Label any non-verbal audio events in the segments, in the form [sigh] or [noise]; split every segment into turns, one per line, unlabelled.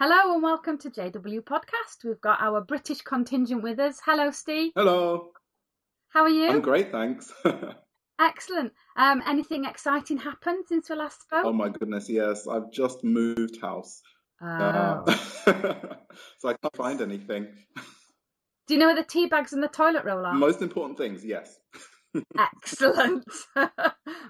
Hello and welcome to JW Podcast. We've got our British contingent with us. Hello, Steve.
Hello.
How are you?
I'm great, thanks. [laughs]
Excellent. Um, anything exciting happened since we last spoke?
oh my goodness, yes. I've just moved house.
Oh.
Uh, [laughs] so I can't find anything.
Do you know where the tea bags and the toilet roll are?
Most important things, yes. [laughs]
Excellent.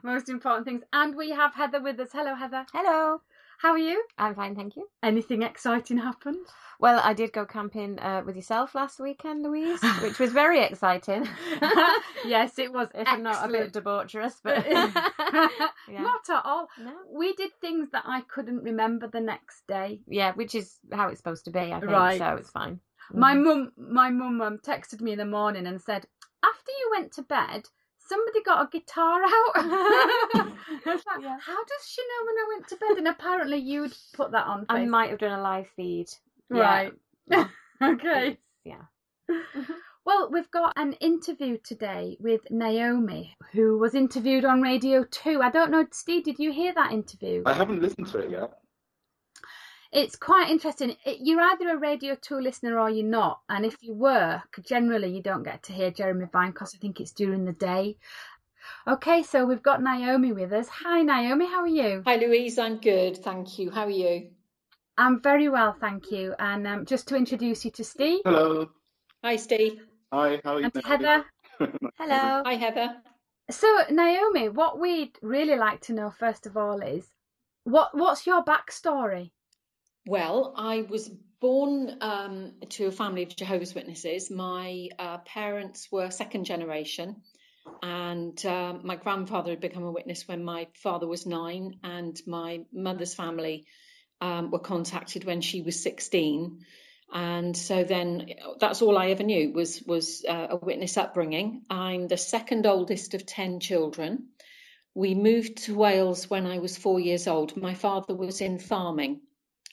Most important things. And we have Heather with us. Hello, Heather.
Hello.
How are you?
I'm fine, thank you.
Anything exciting happened?
Well, I did go camping uh, with yourself last weekend, Louise, [laughs] which was very exciting. [laughs]
yes, it was.
if I'm not a bit
excellent.
debaucherous, but [laughs] Yeah.
Not at all.
no.
We did things that I couldn't remember the next day.
yeah, which is how it's supposed to be, I think.
Right.
So it's fine.
My
Mhm.
mum, my mum um, texted me in the morning and said, after you went to bed, somebody got a guitar out. [laughs] Like,
Yeah.
how does she know when I went to bed? And apparently you'd put that on
I might have done a live feed. Yeah.
Right. [laughs] [laughs] okay.
Yeah.
Well, we've got an interview today with Naomi, who was interviewed on Radio 2. I don't know, Steve, did you hear that interview?
I haven't listened to it yet.
It's quite interesting. It- You're either a Radio 2 listener or you're not. And if you work, generally you don't get to hear Jeremy Vine because I think it's during the day. Okay, so we've got Naomi with us. Hi, Naomi, how are you?
Hi Louise, I'm good, thank you. How are you?
I'm very well, thank you. And um, just to introduce you to Steve
Hello.
Hi Steve.
Hi, how are you?
and to Heather. [laughs]
Hello.
Hi Heather.
So, Naomi, what we'd really like to know first of all is what what's your backstory?
Well, I was born um, to a family of Jehovah's Witnesses. My uh, parents were second generation, and uh, my grandfather had become a witness when my father was nine, and my mother's family um, were contacted when she was 16. And so then that's all I ever knew was was uh, a witness upbringing. I'm the second oldest of 10 children. We moved to Wales when I was four years old. My father was in farming,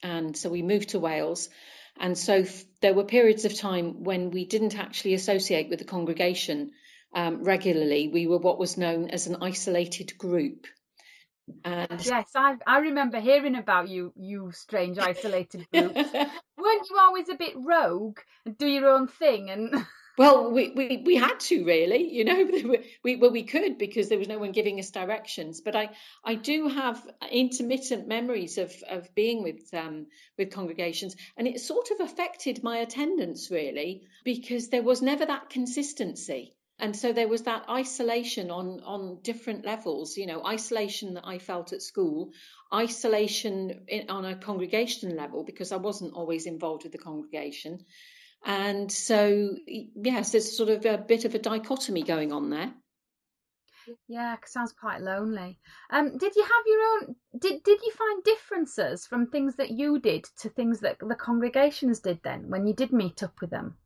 and so we moved to Wales. And so f- there were periods of time when we didn't actually associate with the congregation um, regularly. We were what was known as an isolated group. And
Yes, I I remember hearing about you, you strange isolated [laughs] groups. Weren't you always a bit rogue and do your own thing? And [laughs]
Well, we, we, we had to really, you know, [laughs] we well we could because there was no one giving us directions. But I, I do have intermittent memories of, of being with um, with congregations, and it sort of affected my attendance really because there was never that consistency, and so there was that isolation on on different levels. You know, isolation that I felt at school, isolation in, on a congregation level because I wasn't always involved with the congregation. And so, yes, there's sort of a bit of a dichotomy going on there.
yeah, it sounds quite lonely. Um, did you have your own? Did did you find differences from things that you did to things that the congregations did then when you did meet up with them?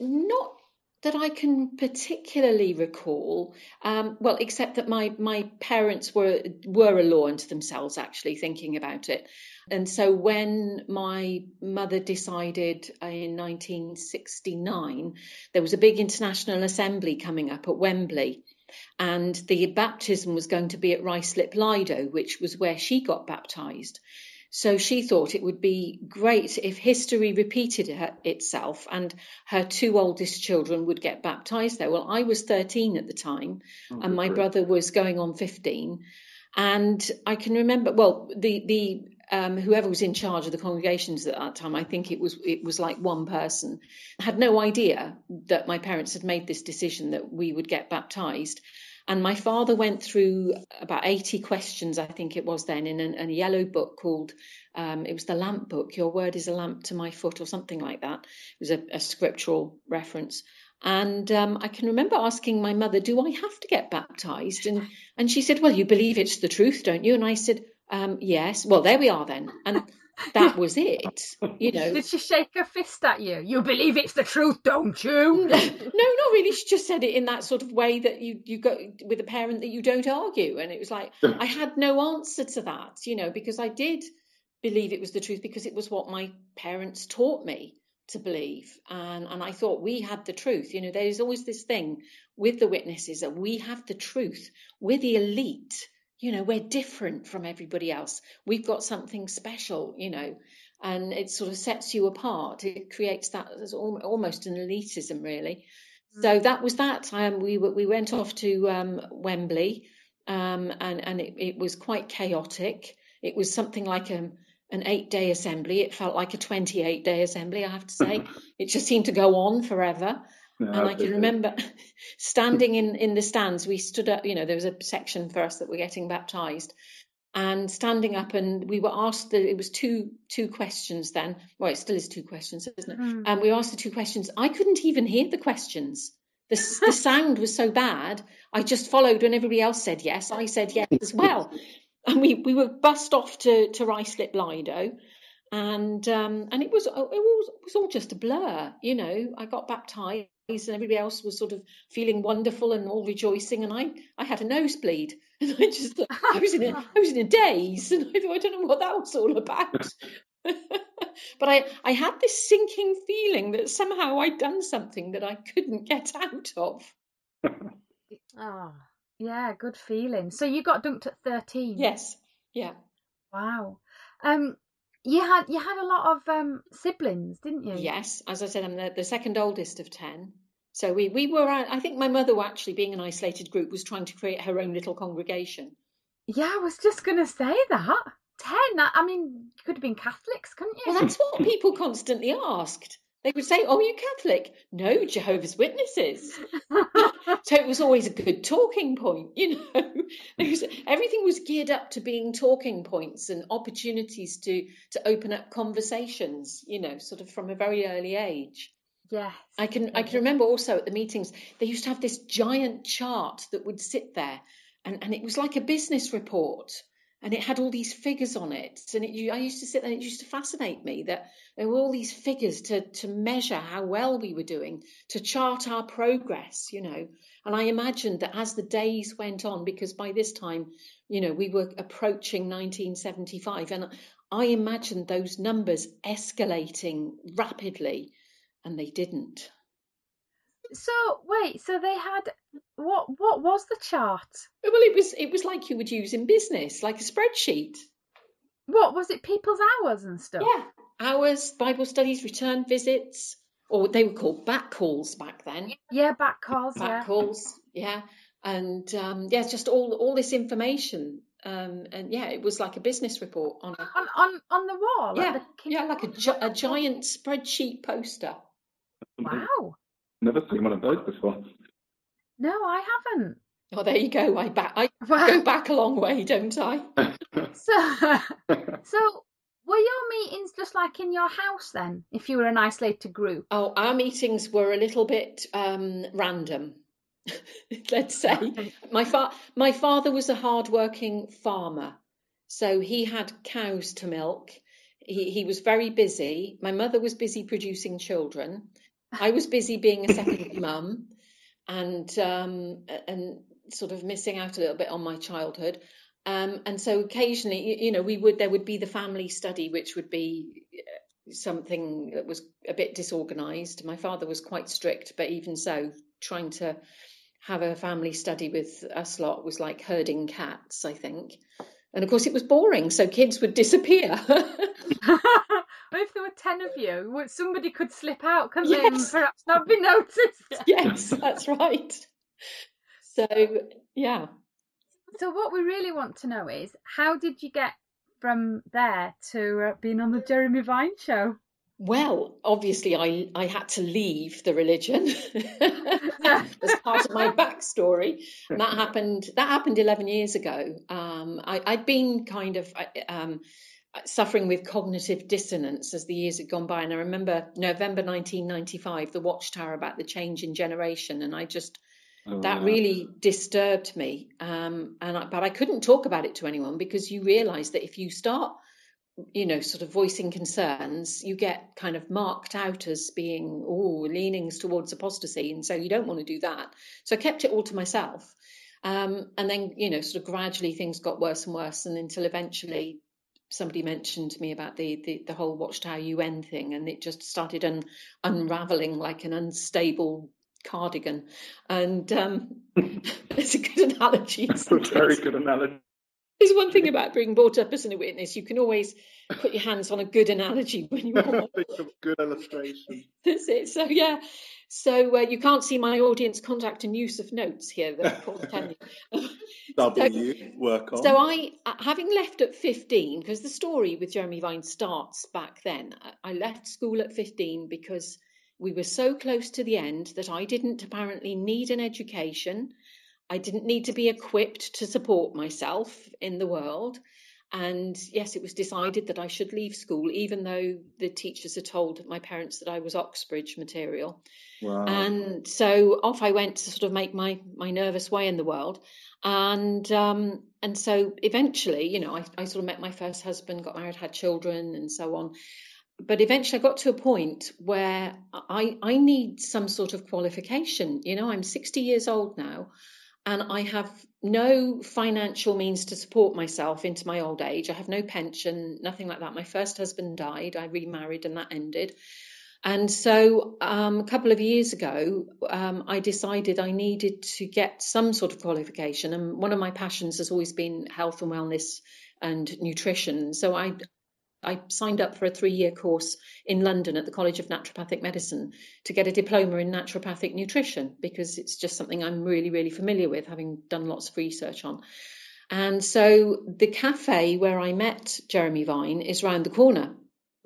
Not that I can particularly recall. Um, well, except that my my parents were were a law unto themselves, actually thinking about it. And so when my mother decided uh, in 1969, there was a big international assembly coming up at Wembley. And the baptism was going to be at Ruislip Lido, which was where she got baptized. So she thought it would be great if history repeated her, itself and her two oldest children would get baptized there. Well, I was 13 at the time, and my brother was going on 15. And I can remember, well, the the um, whoever was in charge of the congregations at that time, I think it was it was like one person, had no idea that my parents had made this decision that we would get baptized. And my father went through about 80 questions, I think it was then, in, a yellow book called, um, it was the lamp book, Your Word is a Lamp to My Foot, or something like that. It was a, a scriptural reference. And um, I can remember asking my mother, Do I have to get baptized? And, and she said, Well, you believe it's the truth, don't you? And I said, um, Yes. Well, there we are then. And that was it, you know.
Did she shake her fist at you? You believe it's the truth, don't you? [laughs]
no, not really. She just said it in that sort of way that you you go with a parent that you don't argue, and it was like I had no answer to that, you know, because I did believe it was the truth because it was what my parents taught me to believe, and and I thought we had the truth. You know, there is always this thing with the witnesses that we have the truth. We're the elite. You know, we're different from everybody else. We've got something special. You know, and it sort of sets you apart. It creates that almost an elitism, really. Mm. So that was that. Um, we we went off to um, Wembley, um, and and it, it, was quite chaotic. It was something like a, an eight day assembly. It felt like a twenty eight day assembly. I have to say, [laughs] it just seemed to go on forever. And I can remember [laughs] standing in, in the stands. We stood up, you know, there was a section for us that were getting baptized, and standing up and we were asked that it was two two questions then. Well it still is two questions isn't it? Mm. and we asked the two questions. I couldn't even hear the questions. The, the sound was so bad i just followed when everybody else said yes. I said yes as well. And we, we were bussed off to to Ruislip Lido. And um, and it was it was, it was all just a blur you know. I got baptized and everybody else was sort of feeling wonderful and all rejoicing and i i had a nosebleed [laughs] and I just [laughs] I was in a I was in a daze, [laughs] and I thought I don't know what that was all about. but I I had this sinking feeling that somehow I'd done something that I couldn't get out of.
oh, yeah, good feeling. So you got dunked at thirteen.
Yes. Yeah.
Wow. Um, you had you had a lot of um siblings, didn't you?
Yes. As I said, I'm the, the second oldest of ten. So we, we were, I think my mother, actually being an isolated group, was trying to create her own little congregation.
Yeah, I was just going to say that. Ten, I mean, you could have been Catholics, couldn't you?
Well, that's what people constantly asked. They would say, Oh, you Catholic? No, Jehovah's Witnesses. [laughs] so it was always a good talking point, you know. Was, everything was geared up to being talking points and opportunities to to open up conversations, you know, sort of from a very early age.
Yes.
I can I can remember also at the meetings they used to have this giant chart that would sit there and, and it was like a business report and it had all these figures on it and it, I used to sit there and it used to fascinate me that there were all these figures to to measure how well we were doing to chart our progress you know and I imagined that as the days went on because by this time you know we were approaching 1975 and I imagined those numbers escalating rapidly and they didn't.
So wait, so they had what? What was the chart?
Well, it was it was like you would use in business, like a spreadsheet.
What was it? People's hours and stuff.
Yeah, hours, Bible studies, return visits, or they were called back calls back then.
Yeah, back calls.
Back
yeah.
calls. Yeah, and um, yeah, just all all this information. Um, and yeah, it was like a business report on a,
on on, on the wall.
Yeah, like the yeah, like a, a giant spreadsheet poster.
Wow.
Never seen one of those before.
No, I haven't.
Oh, there you go. I back. I [laughs] wow. go back a long way, don't I? [laughs]
so, [laughs] so were your meetings just like in your house then? If you were an isolated group?
Oh, our meetings were a little bit um, random. Let's say my fa- my father was a hard-working farmer, so he had cows to milk. He he was very busy. My mother was busy producing children. I was busy being a second mum and um, and sort of missing out a little bit on my childhood. Um, and so occasionally, you, you, know, we would there would be the family study, which would be uh, something that was a bit disorganized. My father was quite strict, but even so, trying to have a family study with us lot was like herding cats, I think. And of course, it was boring, so kids would disappear. [laughs] [laughs]
if there were 10 of you, somebody could slip out, couldn't yes. they? And perhaps not be noticed. [laughs]
yes, that's right. So, yeah.
So, what we really want to know is how did you get from there to uh, being on the Jeremy Vine show?
Well, obviously, I, I had to leave the religion [laughs] as part of my backstory. And that happened. That happened eleven years ago. Um, I, had been kind of um, suffering with cognitive dissonance as the years had gone by. And I remember November 1995, the Watchtower about the change in generation, and I just oh, that yeah. really disturbed me. Um, and I, but I couldn't talk about it to anyone because you realise that if you start, you know, sort of voicing concerns, you get kind of marked out as being oh leanings towards apostasy, and so you don't want to do that. So I kept it all to myself. Um, and then, you know, sort of gradually things got worse and worse, and until eventually somebody mentioned to me about the, the, the whole Watchtower UN thing, and it just started un, unraveling like an unstable cardigan. And um, [laughs] it's a good analogy. [laughs]
It's a very good analogy.
There's one thing about being brought up as a witness. You can always put your hands on a good analogy when you [laughs] want.
Think of good illustration.
That's it. So yeah. So uh, you can't see my audience contact and use of notes here that Paul's
W work on.
So I, uh, having left at 15, because the story with Jeremy Vine starts back then. I I left school at 15 because we were so close to the end that I didn't apparently need an education. I didn't need to be equipped to support myself in the world. And yes, it was decided that I should leave school, even though the teachers had told my parents that I was Oxbridge material.
wow.
And so off I went to sort of make my my nervous way in the world. And um, and so eventually, you know, I, I sort of met my first husband, got married, had children, and so on. But eventually, I got to a point where I I need some sort of qualification. You know, I'm 60 years old now, and I have no financial means to support myself into my old age. I have no pension, nothing like that. My first husband died. I remarried, and that ended. And so, um, a couple of years ago, um, I decided I needed to get some sort of qualification. And one of my passions has always been health and wellness and nutrition. So I, I signed up for a three-year course in London at the College of Naturopathic Medicine to get a diploma in naturopathic nutrition because it's just something I'm really, really familiar with, having done lots of research on. And so the cafe where I met Jeremy Vine is round the corner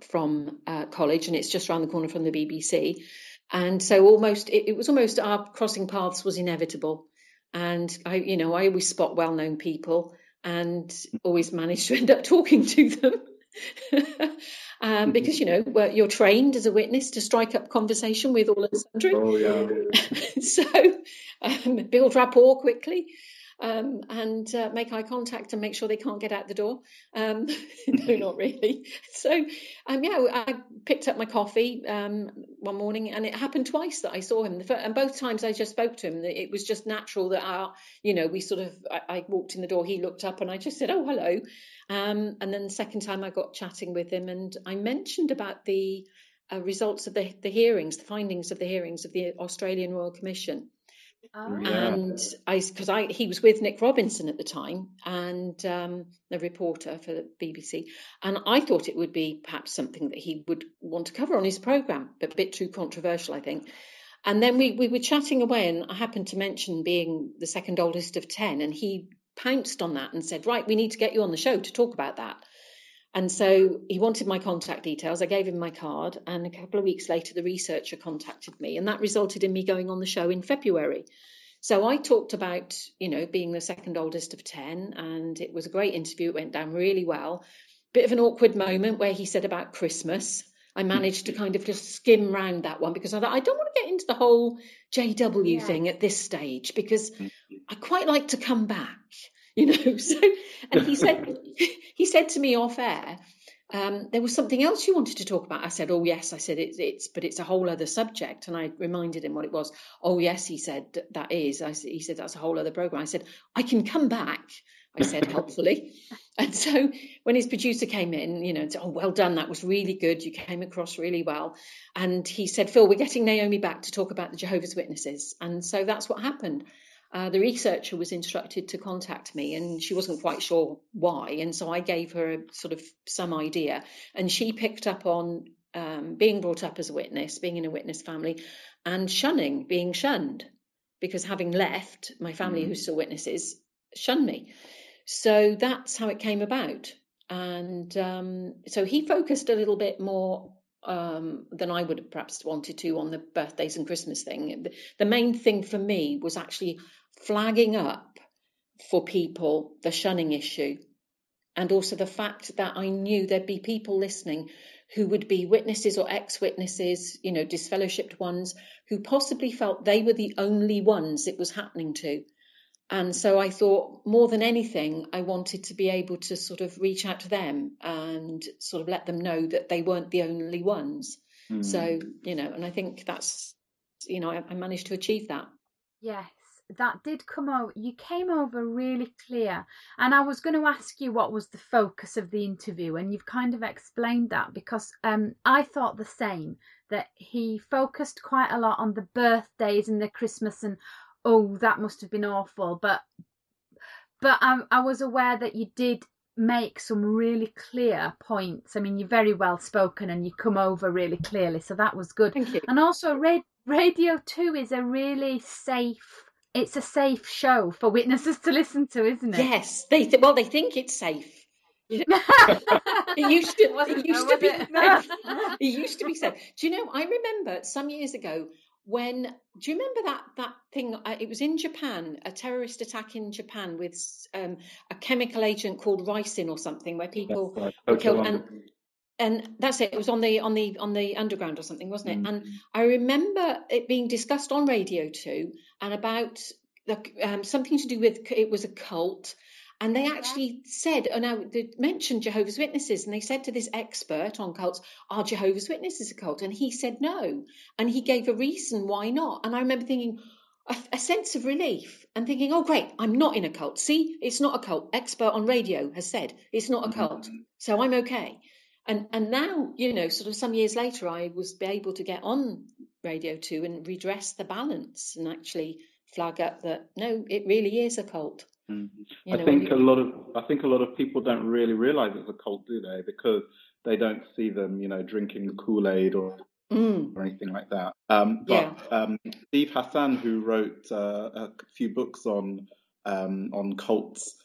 from uh, college, and it's just around the corner from the BBC. And so almost it, it was almost our crossing paths was inevitable. And I, you know, I always spot well-known people and always manage to [laughs] end up talking to them. [laughs] um, because you know well, you're trained as a witness to strike up conversation with all and sundry
Oh yeah. [laughs]
so um, build rapport quickly um, and uh, make eye contact and make sure they can't get out the door. Um, [laughs] no, not really. [laughs] So, um, yeah, I picked up my coffee um, one morning, and it happened twice that I saw him. And both times I just spoke to him. It was just natural that our, you know, we sort of. I, I walked in the door, he looked up, and I just said, "Oh, hello." Um, and then the second time I got chatting with him, and I mentioned about the uh, results of the, the hearings, the findings of the hearings of the Australian Royal Commission
Oh.
And I because I he was with Nick Robinson at the time and um, the reporter for the BBC, and I thought it would be perhaps something that he would want to cover on his program, but a bit too controversial, I think. And then we we were chatting away, and I happened to mention being the second oldest of ten, and he pounced on that and said, "Right, we need to get you on the show to talk about that." And so he wanted my contact details. I gave him my card, and a couple of weeks later, the researcher contacted me, and that resulted in me going on the show in February. So I talked about, you know, being the second oldest of 10, and it was a great interview. It went down really well. Bit of an awkward moment where he said about Christmas. I mm-hmm. managed to kind of just skim round that one because I thought I don't want to get into the whole JW
Yeah.
thing at this stage because mm-hmm. I quite like to come back, [laughs] you know. So, and he said, [laughs] he said to me off air, um, there was something else you wanted to talk about. I said, oh yes. I said it's it's, but it's a whole other subject. And I reminded him what it was. Oh yes, he said that is. I he said that's a whole other program. I said I can come back. I said [laughs] helpfully. And so when his producer came in, you know, and said, oh well done, that was really good. You came across really well. And he said, Phil, we're getting Naomi back to talk about the Jehovah's Witnesses. And so that's what happened. Uh, the researcher was instructed to contact me and she wasn't quite sure why. And so I gave her a, sort of some idea. And she picked up on um, being brought up as a witness, being in a witness family, and shunning, being shunned. Because having left, my family,
Mm.
who still witnesses, shunned me. So that's how it came about. And um, so he focused a little bit more um, than I would have perhaps wanted to on the birthdays and Christmas thing. The main thing for me was actually flagging up for people the shunning issue and also the fact that I knew there'd be people listening who would be witnesses or ex witnesses, you know, disfellowshipped ones who possibly felt they were the only ones it was happening to. And so I thought, more than anything, I wanted to be able to sort of reach out to them and sort of let them know that they weren't the only ones.
Mm.
So, you know, and I think that's, you know, I, I managed to achieve that.
Yes, that did come over. You came over really clear. And I was going to ask you what was the focus of the interview, and you've kind of explained that because um, I thought the same that he focused quite a lot on the birthdays and the Christmas and oh, that must have been awful. But but I, I was aware that you did make some really clear points. I mean, you're very well spoken and you come over really clearly, so that was good.
Thank you.
And also, Ra- Radio Two is a really safe. It's a safe show for witnesses to listen to, isn't it?
Yes, they th- well they think it's safe. [laughs] It used to.
Wasn't
It used to be.
was it?
no, [laughs] it used to be safe. Do you know? I remember some years ago when. Do you remember that that thing? Uh, it was in Japan, a terrorist attack in Japan with um, a chemical agent called ricin or something, where people
Right.
were killed. And and that's it. It was on the on the on the underground or something, wasn't it?
Mm.
And I remember it being discussed on Radio Two and about the, um, something to do with it was a cult. And they actually said, oh, now they mentioned Jehovah's Witnesses, and they said to this expert on cults, "Are Jehovah's Witnesses a cult?" And he said no, and he gave a reason why not. And I remember thinking a, a sense of relief and thinking, "Oh, great, I'm not in a cult. See, it's not a cult. Expert on radio has said it's not a cult, so I'm okay." And and now, you know, sort of some years later, I was able to get on Radio Two and redress the balance and actually flag up that no, it really is a cult.
Mm.
You
I
know,
think
we-
a lot of I think a lot of people don't really realize it's a cult, do they? Because they don't see them, you know, drinking the Kool Aid or,
Mm,
or anything like that. Um, but um, Steve Hassan, who wrote uh, a few books on um, on cults,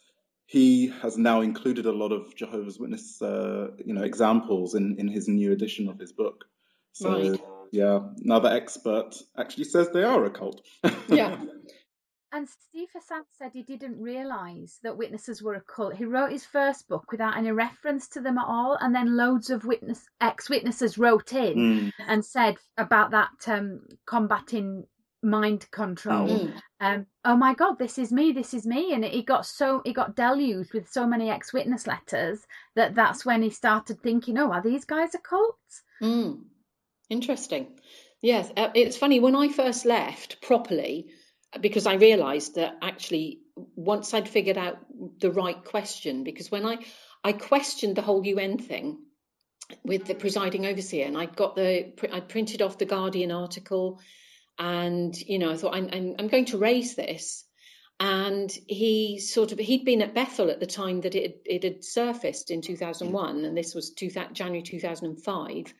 he has now included a lot of Jehovah's Witness, uh, you know, examples in in his new edition of his book. So
Right.
yeah, another expert actually says they are a cult. [laughs]
yeah.
And Steve Hassan said he didn't realise that witnesses were a cult. He wrote his first book without any reference to them at all, and then loads of witness ex-witnesses wrote in
Mm.
and said about that um, combating mind control.
Mm.
Um, oh my God, this is me, this is me, and he got so he got deluged with so many ex-witness letters that that's when he started thinking, oh, are these guys a cult?
Mm. Interesting. Yes, uh, it's funny when I first left properly because I realised that actually once I'd figured out the right question, because when I I questioned the whole UN thing with the presiding overseer, and I'd got the I'd printed off the Guardian article, and you know I thought I'm I'm, I'm going to raise this. And he sort of he'd been at Bethel at the time that it it had surfaced in 2001, and this was two, January 2005.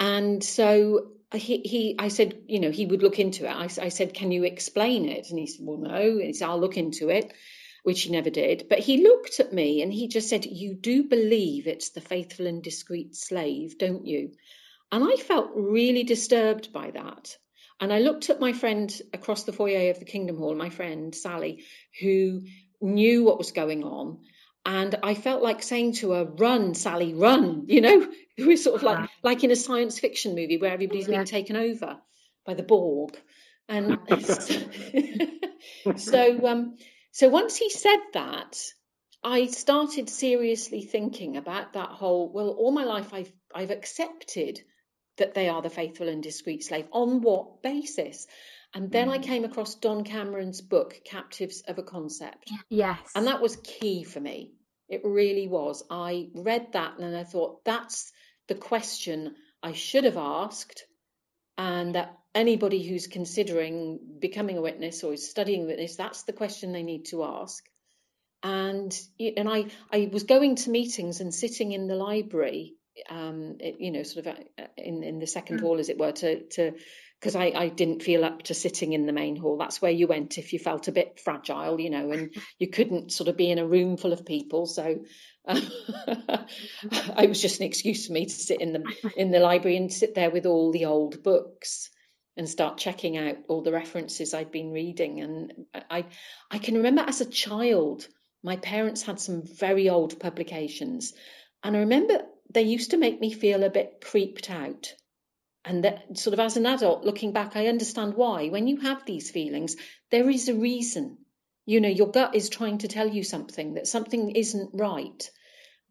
And so he, he, I said, you know, he would look into it. I, I said, can you explain it? And he said, well, no. He said, I'll look into it, which he never did. But he looked at me and he just said, you do believe it's the faithful and discreet slave, don't you? And I felt really disturbed by that. And I looked at my friend across the foyer of the Kingdom Hall, my friend Sally, who knew what was going on. And I felt like saying to her, run, Sally, run, you know, [laughs] it was sort of like, like in a science fiction movie where everybody's
Yeah.
being taken over by the Borg. And [laughs] so, so, um, so once he said that, I started seriously thinking about that whole, well, all my life I've, I've accepted that they are the faithful and discreet slave. On what basis? And then I mm. came across Don Cameron's book, Captives of a Concept.
Yes.
And that was key for me. It really was. I read that and I thought that's the question I should have asked, and that anybody who's considering becoming a witness or is studying witness, that's the question they need to ask. And and I I was going to meetings and sitting in the library, um, it- you know, sort of uh, in in the second hall, as it were, to to because I, I didn't feel up to sitting in the main hall. That's where you went if you felt a bit fragile, you know, and [laughs] you couldn't sort of be in a room full of people. So uh, [laughs] it was just an excuse for me to sit in the in the library and sit there with all the old books and start checking out all the references I'd been reading. And I I can remember as a child, my parents had some very old publications, and I remember they used to make me feel a bit creeped out. And that sort of as an adult looking back i understand why. When you have these feelings there is a reason. You know your gut is trying to tell you something that something isn't right.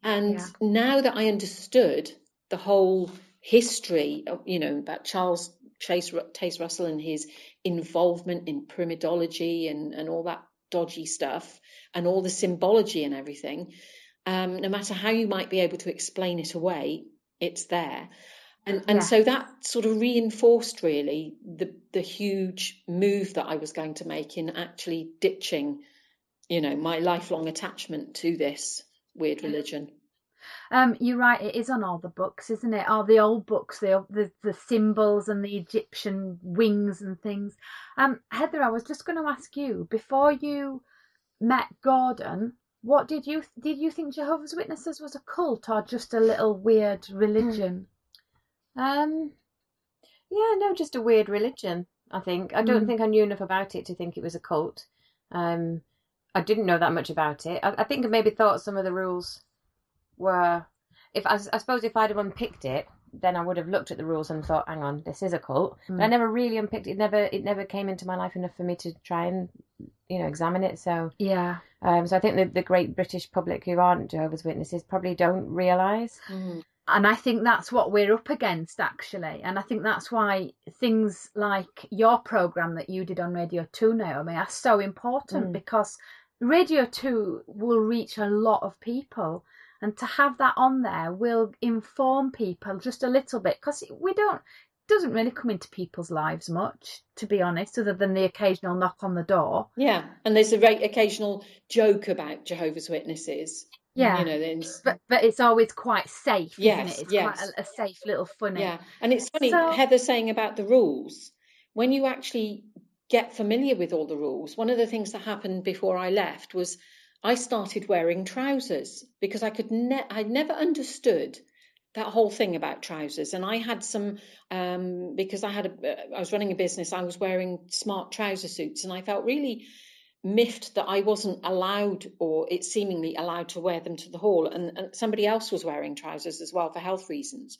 And
Yeah.
now that i understood the whole history of, you know about charles chase taze russell and his involvement in pyramidology and and all that dodgy stuff and all the symbology and everything um, no matter how you might be able to explain it away it's there and and
Yeah.
so that sort of reinforced really the the huge move that I was going to make in actually ditching you know, my lifelong attachment to this weird religion.
Um, you're right. It is on all the books, isn't it? All the old books, the the, the symbols and the Egyptian wings and things. Um, Heather, I was just going to ask you before you met Gordon. What did you did you think Jehovah's Witnesses was a cult or just a little weird religion?
Um, yeah, no, just a weird religion. I think I don't mm. think I knew enough about it to think it was a cult. Um, I didn't know that much about it. I, I think I maybe thought some of the rules were if I, I, suppose if I'd have unpicked it, then I would have looked at the rules and thought, "Hang on, this is a cult." Mm. But I never really unpicked it. Never, it never came into my life enough for me to try and, you know, examine it. So
yeah.
Um, so I think the the great British public who aren't Jehovah's Witnesses probably don't realise.
Mm. And I think that's what we're up against, actually. And I think that's why things like your program that you did on Radio 2, Naomi, are so important mm. because Radio 2 will reach a lot of people and to have that on there will inform people just a little bit because we don't doesn't really come into people's lives much, to be honest, other than the occasional knock on the door.
Yeah, and there's a very occasional joke about Jehovah's Witnesses.
Yeah, you know, but but it's always quite safe, yes, it? It's yes. quite a, a, safe little funny.
Yeah, and it's funny so... Heather saying about the rules. When you actually get familiar with all the rules, one of the things that happened before I left was I started wearing trousers because I could ne- I never understood that whole thing about trousers. And i had some um, because i had a i was running a business i was wearing smart trouser suits. And i felt really miffed that i wasn't allowed or it seemingly allowed to wear them to the hall. And, and somebody else was wearing trousers as well for health reasons.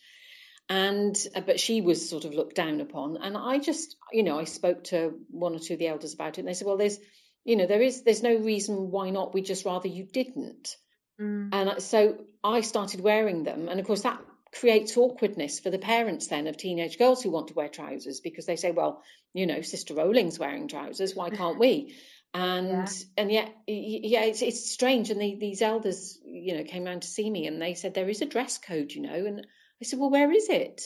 And uh, but she was sort of looked down upon. And i just you know i spoke to one or two of the elders about it and they said well there's you know there is there's no reason why not we just rather you didn't mm. and so i started wearing them and of course that creates awkwardness for the parents then of teenage girls who want to wear trousers because they say well you know sister rowling's wearing trousers why can't we and [laughs] yeah. and yet yeah it's, it's strange and the, these elders you know came around to see me and they said there is a dress code you know and i said well where is it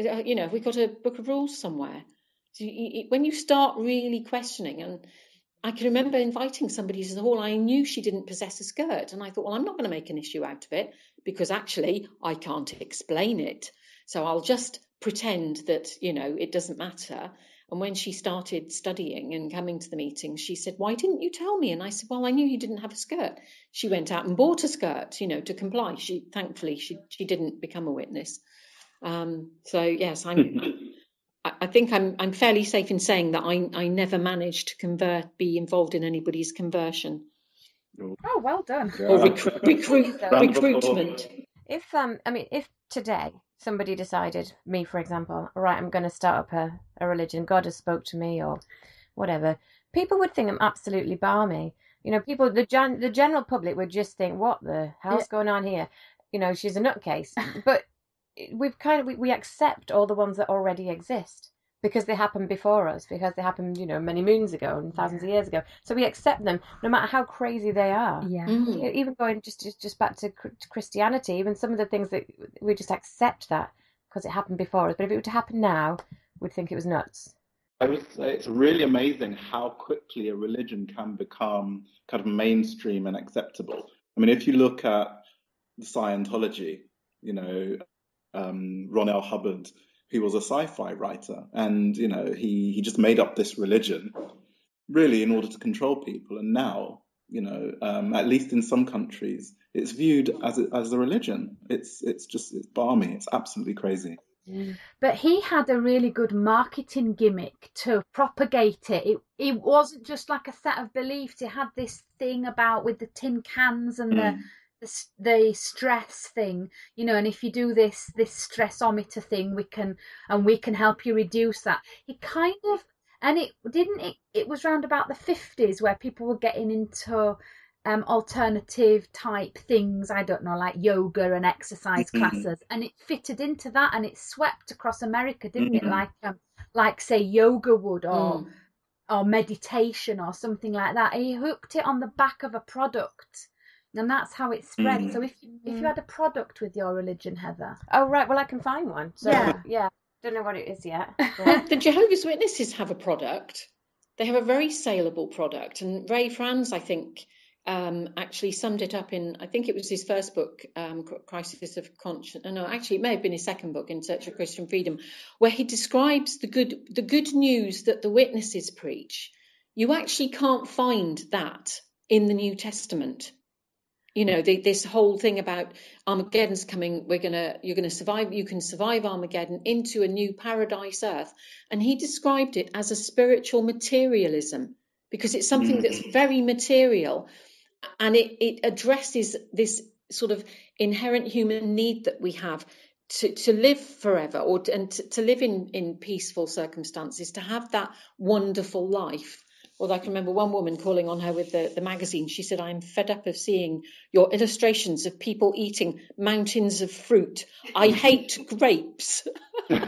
uh, you know have we got a book of rules somewhere so you, when you start really questioning and I can remember inviting somebody to the hall. I knew she didn't possess a skirt. And I thought, well, I'm not going to make an issue out of it because actually I can't explain it. So I'll just pretend that, you know, it doesn't matter. And when she started studying and coming to the meetings, she said, Why didn't you tell me? And I said, Well, I knew you didn't have a skirt. She went out and bought a skirt, you know, to comply. She thankfully she she didn't become a witness. Um, so yes, I'm [laughs] I think I'm I'm fairly safe in saying that I I never managed to convert, be involved in anybody's conversion.
Oh, well done.
Yeah. Or recruit, [laughs] recruit recruitment.
If um, I mean, if today somebody decided, me for example, all right, I'm going to start up a, a religion. God has spoke to me, or whatever. People would think I'm absolutely balmy. You know, people the gen, the general public would just think, what the hell's yeah. going on here? You know, she's a nutcase. but we've kind of we, we accept all the ones that already exist because they happened before us, because they happened, you know, many moons ago and thousands yeah. of years ago. So we accept them, no matter how crazy they are.
Yeah. Mm-hmm.
Even going just, just just back to Christianity, even some of the things that we just accept that because it happened before us. But if it were to happen now, we'd think it was nuts.
I would say it's really amazing how quickly a religion can become kind of mainstream and acceptable. I mean, if you look at Scientology, you know, um, Ron L. Hubbard, who was a sci-fi writer, and you know he he just made up this religion really in order to control people. And now, you know, um, at least in some countries, it's viewed as a, as a religion. It's it's just it's balmy. It's absolutely crazy.
But he had a really good marketing gimmick to propagate it. it. It wasn't just like a set of beliefs. It had this thing about with the tin cans and mm. the the, the stress thing you know and if you do this this stressometer thing we can and we can help you reduce that it kind of and it didn't it, it was around about the 50s where people were getting into um, alternative type things i don't know like yoga and exercise mm-hmm. classes and it fitted into that and it swept across america didn't mm-hmm. it like um, like say yoga would or mm. or meditation or something like that he hooked it on the back of a product and that's how it spread. Mm. So if you, if you mm. had a product with your religion, Heather.
Oh right, well I can find one. So yeah, yeah. Don't know what it is yet. [laughs] [laughs]
the Jehovah's Witnesses have a product. they have a very saleable product. And Ray Franz, I think, um, actually summed it up in, I think it was his first book, um, Crisis of Conscience. No, actually, it may have been his second book, In Search of Christian Freedom, where he describes the good, the good news that the witnesses preach. You actually can't find that in the New Testament you know the, this whole thing about armageddon's coming we're gonna you're gonna survive you can survive armageddon into a new paradise earth. And he described it as a spiritual materialism because it's something that's mm. very material. And it, it addresses this sort of inherent human need that we have to, to live forever or to, and to, to live in, in peaceful circumstances to have that wonderful life I can remember one woman calling on her with the, the magazine. She said, I'm fed up of seeing your illustrations of people eating mountains of fruit. I hate [laughs] grapes. [laughs]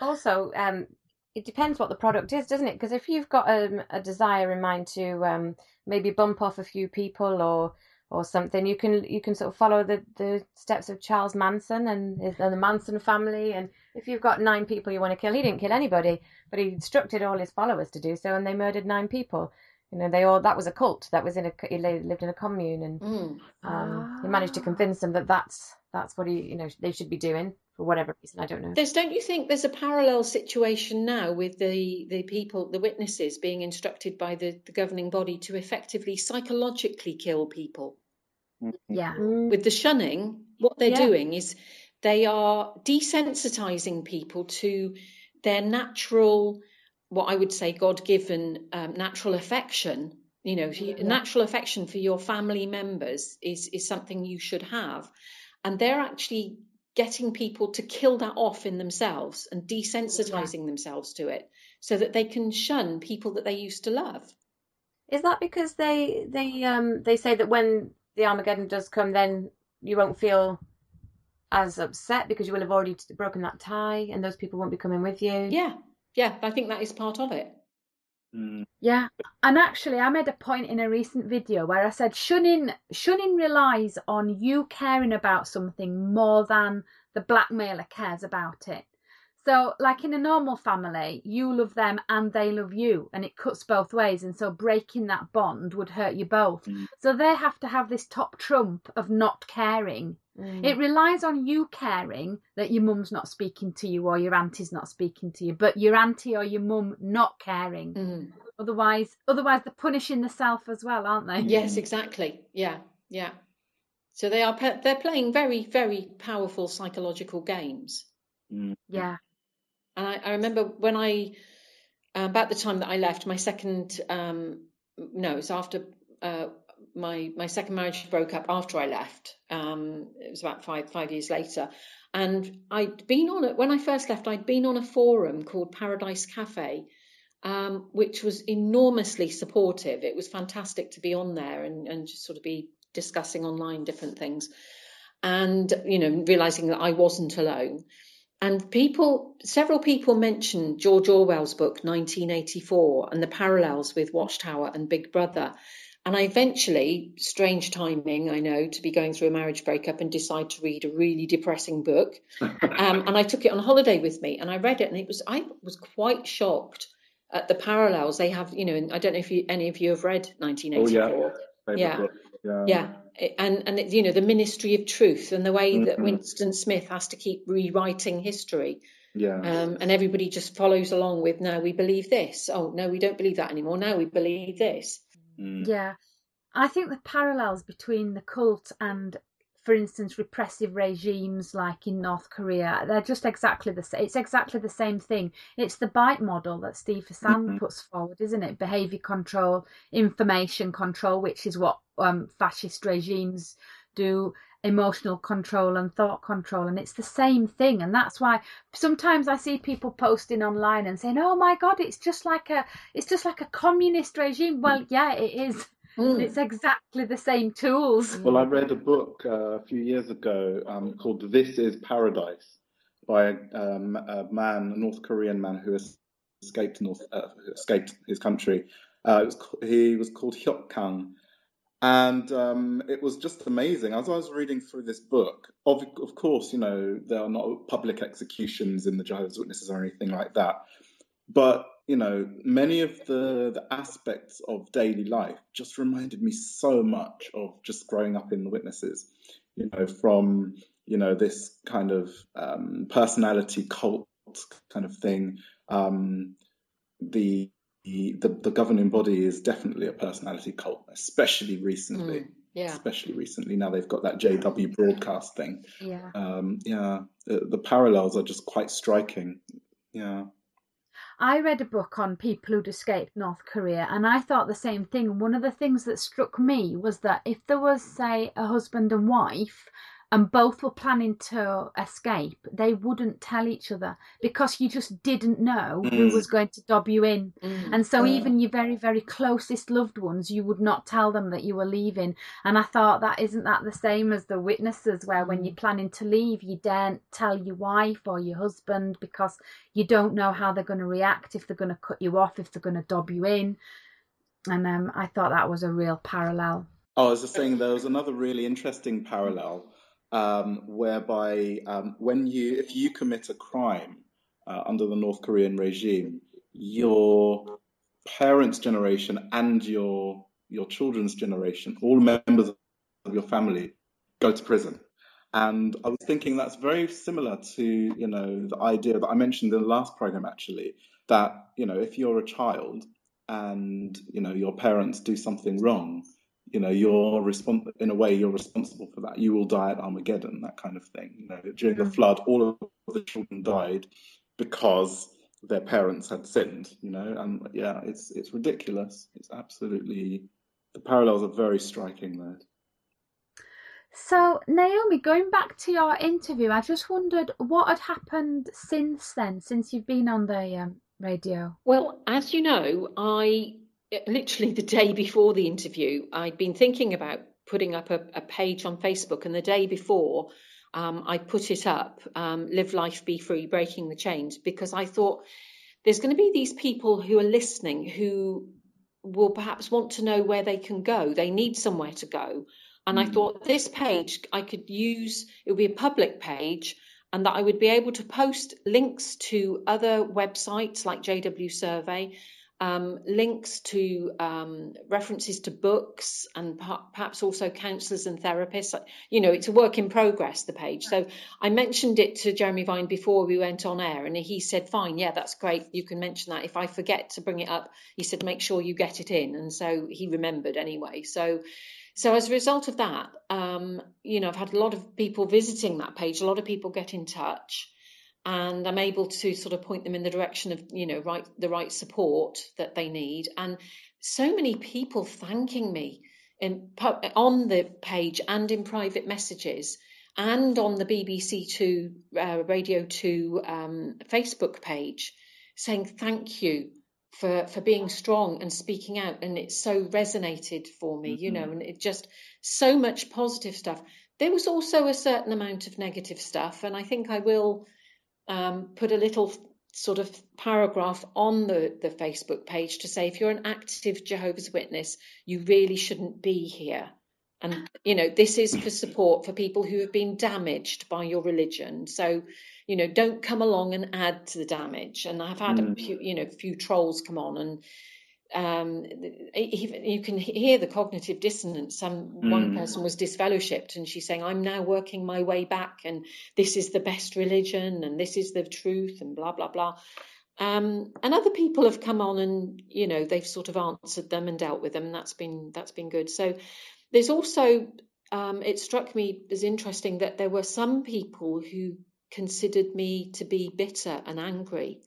also, um, it depends what the product is, doesn't it? Because if you've got um, a desire in mind to um, maybe bump off a few people or or something. You can you can sort of follow the, the steps of Charles Manson and, and the Manson family. And if you've got nine people you want to kill, he didn't kill anybody, but he instructed all his followers to do so, and they murdered nine people. You know, they all that was a cult that was in a he lived in a commune, and mm. um, he managed to convince them that that's that's what he you know they should be doing for whatever reason. I don't know.
There's don't you think there's a parallel situation now with the the people, the witnesses being instructed by the, the governing body to effectively psychologically kill people?
Yeah.
Mm. With the shunning, what they're yeah. doing is they are desensitizing people to their natural, what I would say, God given um, natural affection. You know, yeah. natural affection for your family members is, is something you should have. And they're actually getting people to kill that off in themselves and desensitizing yeah. themselves to it so that they can shun people that they used to love.
Is that because they they um they say that when the Armageddon does come, then you won't feel as upset because you will have already broken that tie and those people won't be coming with you?
Yeah, yeah, I think that is part of it.
Mm. Yeah, and actually, I made a point in a recent video where I said shunning shunning relies on you caring about something more than the blackmailer cares about it. So, like in a normal family, you love them and they love you, and it cuts both ways. And so, breaking that bond would hurt you both. Mm. So, they have to have this top trump of not caring. Mm. It relies on you caring that your mum's not speaking to you or your auntie's not speaking to you, but your auntie or your mum not caring. Mm. Otherwise, otherwise they're punishing the self as well, aren't they?
Yes, exactly. Yeah, yeah. So they are they're playing very very powerful psychological games.
Mm. Yeah.
And I, I remember when I, uh, about the time that I left, my second, um, no, it's after uh, my my second marriage broke up after I left. Um, it was about five five years later, and I'd been on it when I first left. I'd been on a forum called Paradise Cafe, um, which was enormously supportive. It was fantastic to be on there and and just sort of be discussing online different things, and you know realizing that I wasn't alone. And people, several people mentioned George Orwell's book 1984 and the parallels with Watchtower and Big Brother. And I eventually, strange timing, I know, to be going through a marriage breakup and decide to read a really depressing book. [laughs] um, and I took it on holiday with me and I read it and it was, I was quite shocked at the parallels they have. You know, I don't know if you, any of you have read 1984. Oh, yeah. yeah. yeah. yeah and and it, you know the ministry of truth and the way mm-hmm. that Winston Smith has to keep rewriting history.
Yeah.
Um, and everybody just follows along with no, we believe this. Oh no, we don't believe that anymore. Now we believe this.
Mm. Yeah. I think the parallels between the cult and for instance, repressive regimes like in North Korea, they're just exactly the same. It's exactly the same thing. It's the bite model that Steve Hassan mm-hmm. puts forward, isn't it? Behavior control, information control, which is what um, fascist regimes do emotional control and thought control and it's the same thing and that's why sometimes i see people posting online and saying oh my god it's just like a it's just like a communist regime well yeah it is Mm. It's exactly the same tools.
Well, I read a book uh, a few years ago um, called This is Paradise by um, a man, a North Korean man who escaped North, uh, escaped his country. Uh, was, he was called Hyok Kang, And um, it was just amazing. As I was reading through this book, of, of course, you know, there are not public executions in the Jehovah's Witnesses or anything like that. But, you know, many of the, the aspects of daily life just reminded me so much of just growing up in the Witnesses, you know, from, you know, this kind of um, personality cult kind of thing. Um, the the, the governing body is definitely a personality cult, especially recently. Mm,
yeah.
Especially recently. Now they've got that JW broadcast thing.
Yeah.
Um, yeah. The, the parallels are just quite striking. Yeah.
I read a book on people who'd escaped North Korea and I thought the same thing. One of the things that struck me was that if there was, say, a husband and wife and both were planning to escape, they wouldn't tell each other because you just didn't know mm. who was going to dob you in. Mm. And so, even your very, very closest loved ones, you would not tell them that you were leaving. And I thought that isn't that the same as the witnesses, where when you're mm. planning to leave, you daren't tell your wife or your husband because you don't know how they're going to react, if they're going to cut you off, if they're going to dob you in. And um, I thought that was a real parallel.
Oh, I was just saying there was another really interesting parallel um, whereby um, when you if you commit a crime uh, under the North Korean regime, your parents' generation and your your children's generation, all members of your family, go to prison. And I was thinking that's very similar to you know the idea that I mentioned in the last program actually that you know if you're a child and you know your parents do something wrong you know you're respons- in a way you're responsible for that. You will die at armageddon that kind of thing you know. During the mm. flood all of the children died because their parents had sinned you know and yeah it's it's ridiculous. It's absolutely the parallels are very striking there.
So naomi going back to your interview i just wondered what had happened since then since you've been on the um, radio?
Well as you know i literally the day before the interview, I'd been thinking about putting up a, a page on Facebook, and the day before, um, I put it up, um, Live Life, Be Free, Breaking the Chains, because I thought there's going to be these people who are listening who will perhaps want to know where they can go. They need somewhere to go. And mm. I hmm. thought this page I could use, it would be a public page, and that I would be able to post links to other websites like JW Survey um, links to um, references to books and perhaps also counsellors and therapists. You know, it's a work in progress, the page. So I mentioned it to Jeremy Vine before we went on air, and he said, Fine, yeah, that's great. You can mention that. If I forget to bring it up, he said, Make sure you get it in. And so he remembered anyway. So so as a result of that, um, you know, I've had a lot of people visiting that page, a lot of people get in touch and I'm able to sort of point them in the direction of you know right the right support that they need. And so many people thanking me in on the page and in private messages and on the BBC Two uh, Radio Two um, Facebook page saying thank you for for being strong and speaking out. And it so resonated for me mm-hmm. you know and it just so much positive stuff. There was also a certain amount of negative stuff and I think I will um, put a little sort of paragraph on the, the Facebook page to say if you're an active Jehovah's Witness, you really shouldn't be here. And, you know, this is for support for people who have been damaged by your religion. So, you know, don't come along and add to the damage. And I've had mm. a few, you know, a few trolls come on and um, you can hear the cognitive dissonance. Some mm. one person was disfellowshipped, and she's saying, "I'm now working my way back, and this is the best religion, and this is the truth, and blah blah blah." Um, and other people have come on, and you know they've sort of answered them and dealt with them. And that's been that's been good. So there's also um, it struck me as interesting that there were some people who considered me to be bitter and angry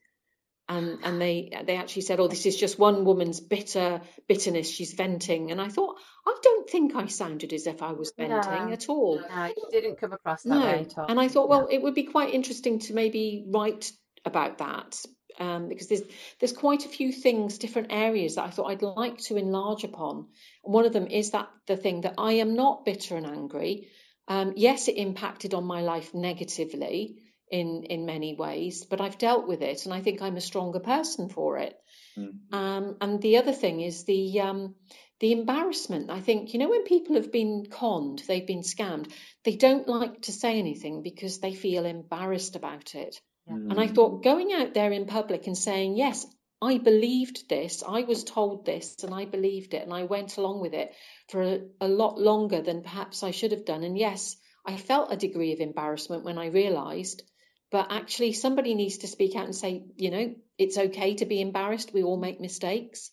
and and they they actually said, "Oh, this is just one woman's bitter bitterness she's venting." And I thought, I don't think I sounded as if I was venting no, at all.
No, you didn't come across that no. way at all.
And I thought, well, no. it would be quite interesting to maybe write about that um, because there's there's quite a few things, different areas that I thought I'd like to enlarge upon. one of them is that the thing that I am not bitter and angry. Um, yes, it impacted on my life negatively in in many ways, but I've dealt with it, and I think I'm a stronger person for it. Mm. Um, and the other thing is the um, the embarrassment. I think, you know, when people have been conned, they've been scammed, they don't like to say anything because they feel embarrassed about it. Yeah. Mm. And I thought going out there in public and saying, yes, I believed this, I was told this, and I believed it, and I went along with it for a, a lot longer than perhaps I should have done. And yes, I felt a degree of embarrassment when I realised, but actually, somebody needs to speak out and say, you know, it's okay to be embarrassed. We all make mistakes,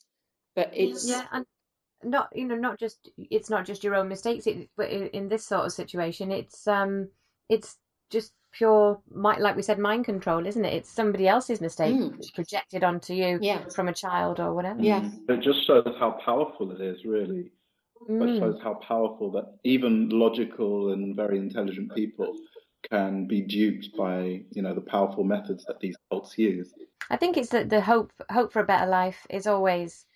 but it's
yeah, and not you know not just it's not just your own mistakes. It, but in this sort of situation, it's um it's just pure like we said mind control isn't it it's somebody else's mistake mm. projected onto you yeah. from a child or whatever
yeah
it just shows how powerful it is really mm. it shows how powerful that even logical and very intelligent people can be duped by you know the powerful methods that these cults use.
I think it's that the hope hope for a better life is always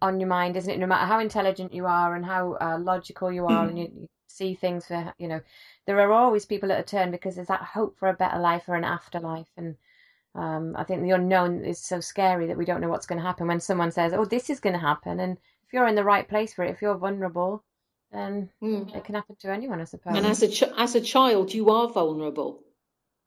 on your mind isn't it? No matter how intelligent you are and how uh, logical you are mm. and you, you see things for you know there are always people at a turn because there's that hope for a better life or an afterlife. And um, I think the unknown is so scary that we don't know what's going to happen when someone says, "Oh, this is going to happen," and if you're in the right place for it, if you're vulnerable, then mm. it can happen to anyone, I suppose.
And as a ch- as a child, you are vulnerable.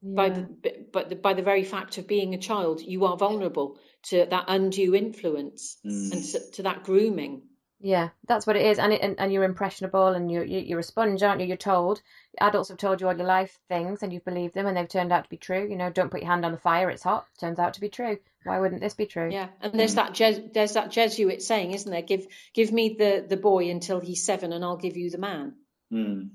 Yeah. By the but the, by the very fact of being a child, you are vulnerable to that undue influence mm. and to, to that grooming.
Yeah, that's what it is, and it, and, and you're impressionable, and you're you're a sponge, aren't you? You're told adults have told you all your life things, and you've believed them, and they've turned out to be true. You know, don't put your hand on the fire; it's hot. Turns out to be true. Why wouldn't this be true?
Yeah, and there's that Jes- there's that Jesuit saying, isn't there? Give give me the the boy until he's seven, and I'll give you the man.
Mm.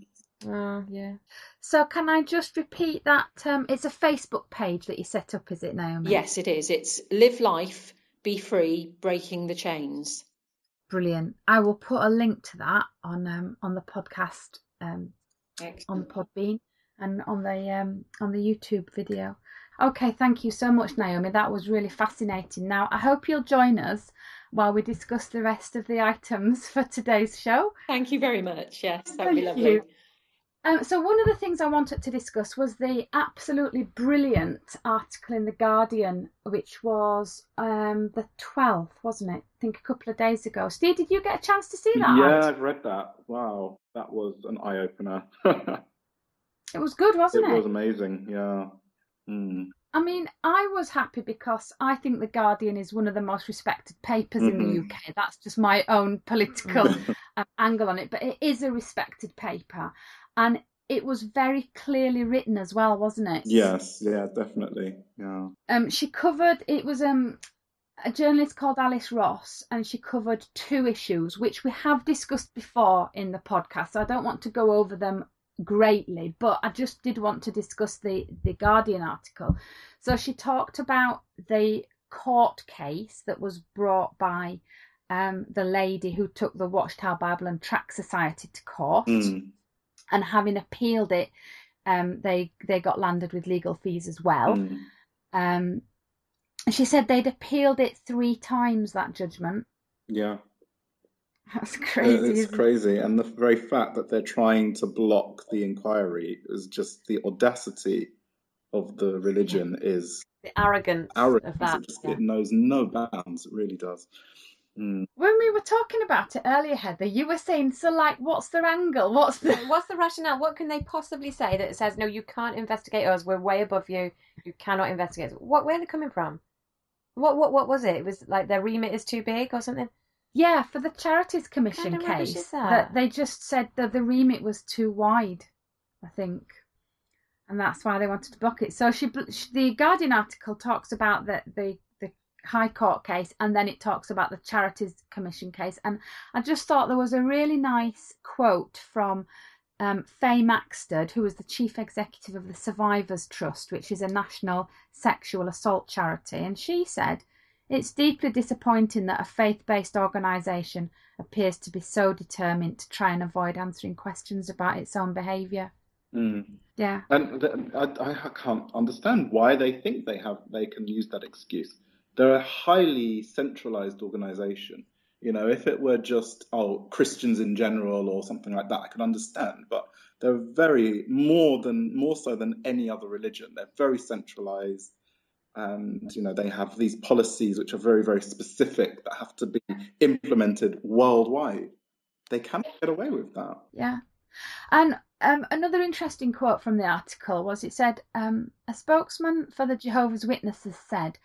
Oh yeah.
So can I just repeat that? Um, it's a Facebook page that you set up, is it, Naomi?
Yes, it is. It's live life, be free, breaking the chains.
Brilliant. I will put a link to that on um, on the podcast um, on Podbean and on the um, on the YouTube video. Okay, thank you so much, Naomi. That was really fascinating. Now, I hope you'll join us while we discuss the rest of the items for today's show.
Thank you very much. Yes, that would be lovely. You.
Um, so one of the things I wanted to discuss was the absolutely brilliant article in the Guardian, which was um, the twelfth, wasn't it? I think a couple of days ago. Steve, did you get a chance to see that?
Yeah, article? I've read that. Wow, that was an eye opener. [laughs]
it was good, wasn't it?
It was amazing. Yeah. Mm.
I mean, I was happy because I think the Guardian is one of the most respected papers mm-hmm. in the mm-hmm. UK. That's just my own [laughs] political um, [laughs] angle on it, but it is a respected paper and it was very clearly written as well, wasn't it?
Yes, yeah, definitely. Yeah.
Um, she covered it was um a journalist called Alice Ross, and she covered two issues which we have discussed before in the podcast. So I don't want to go over them greatly, but I just did want to discuss the the Guardian article. So she talked about the court case that was brought by um, the lady who took the Watchtower Bible and Tract Society to court. Mm and having appealed it, um, they they got landed with legal fees as well. Mm. Um, she said they'd appealed it three times that judgment.
Yeah, [laughs]
that's crazy.
It's crazy, it? and the very fact that they're trying to block the inquiry is just the audacity of the religion is
the arrogance, arrogance of that.
It, just, yeah. it knows no bounds. It really does. Mm.
When we were talking about it earlier, Heather, you were saying, so like, what's their angle? What's the
what's the rationale? What can they possibly say that says, no, you can't investigate us. We're way above you. You cannot investigate. Us. What? Where are they coming from? What? What? What was it? It was like their remit is too big or something.
Yeah, for the Charities Commission case, that? that they just said that the remit was too wide. I think and that's why they wanted to block it. So she, the Guardian article talks about that the High Court case, and then it talks about the Charities Commission case. And I just thought there was a really nice quote from um, Faye Maxted, who was the chief executive of the Survivors Trust, which is a national sexual assault charity. And she said, It's deeply disappointing that a faith based organisation appears to be so determined to try and avoid answering questions about its own behaviour.
Mm.
Yeah,
and I, I can't understand why they think they have they can use that excuse. They're a highly centralized organization. You know, if it were just, oh, Christians in general or something like that, I could understand. But they're very, more than, more so than any other religion, they're very centralized. And you know they have these policies which are very very specific that have to be implemented worldwide. They cannot get away with that.
Yeah. And um, another interesting quote from the article was it said um, a spokesman for the jehovah's witnesses said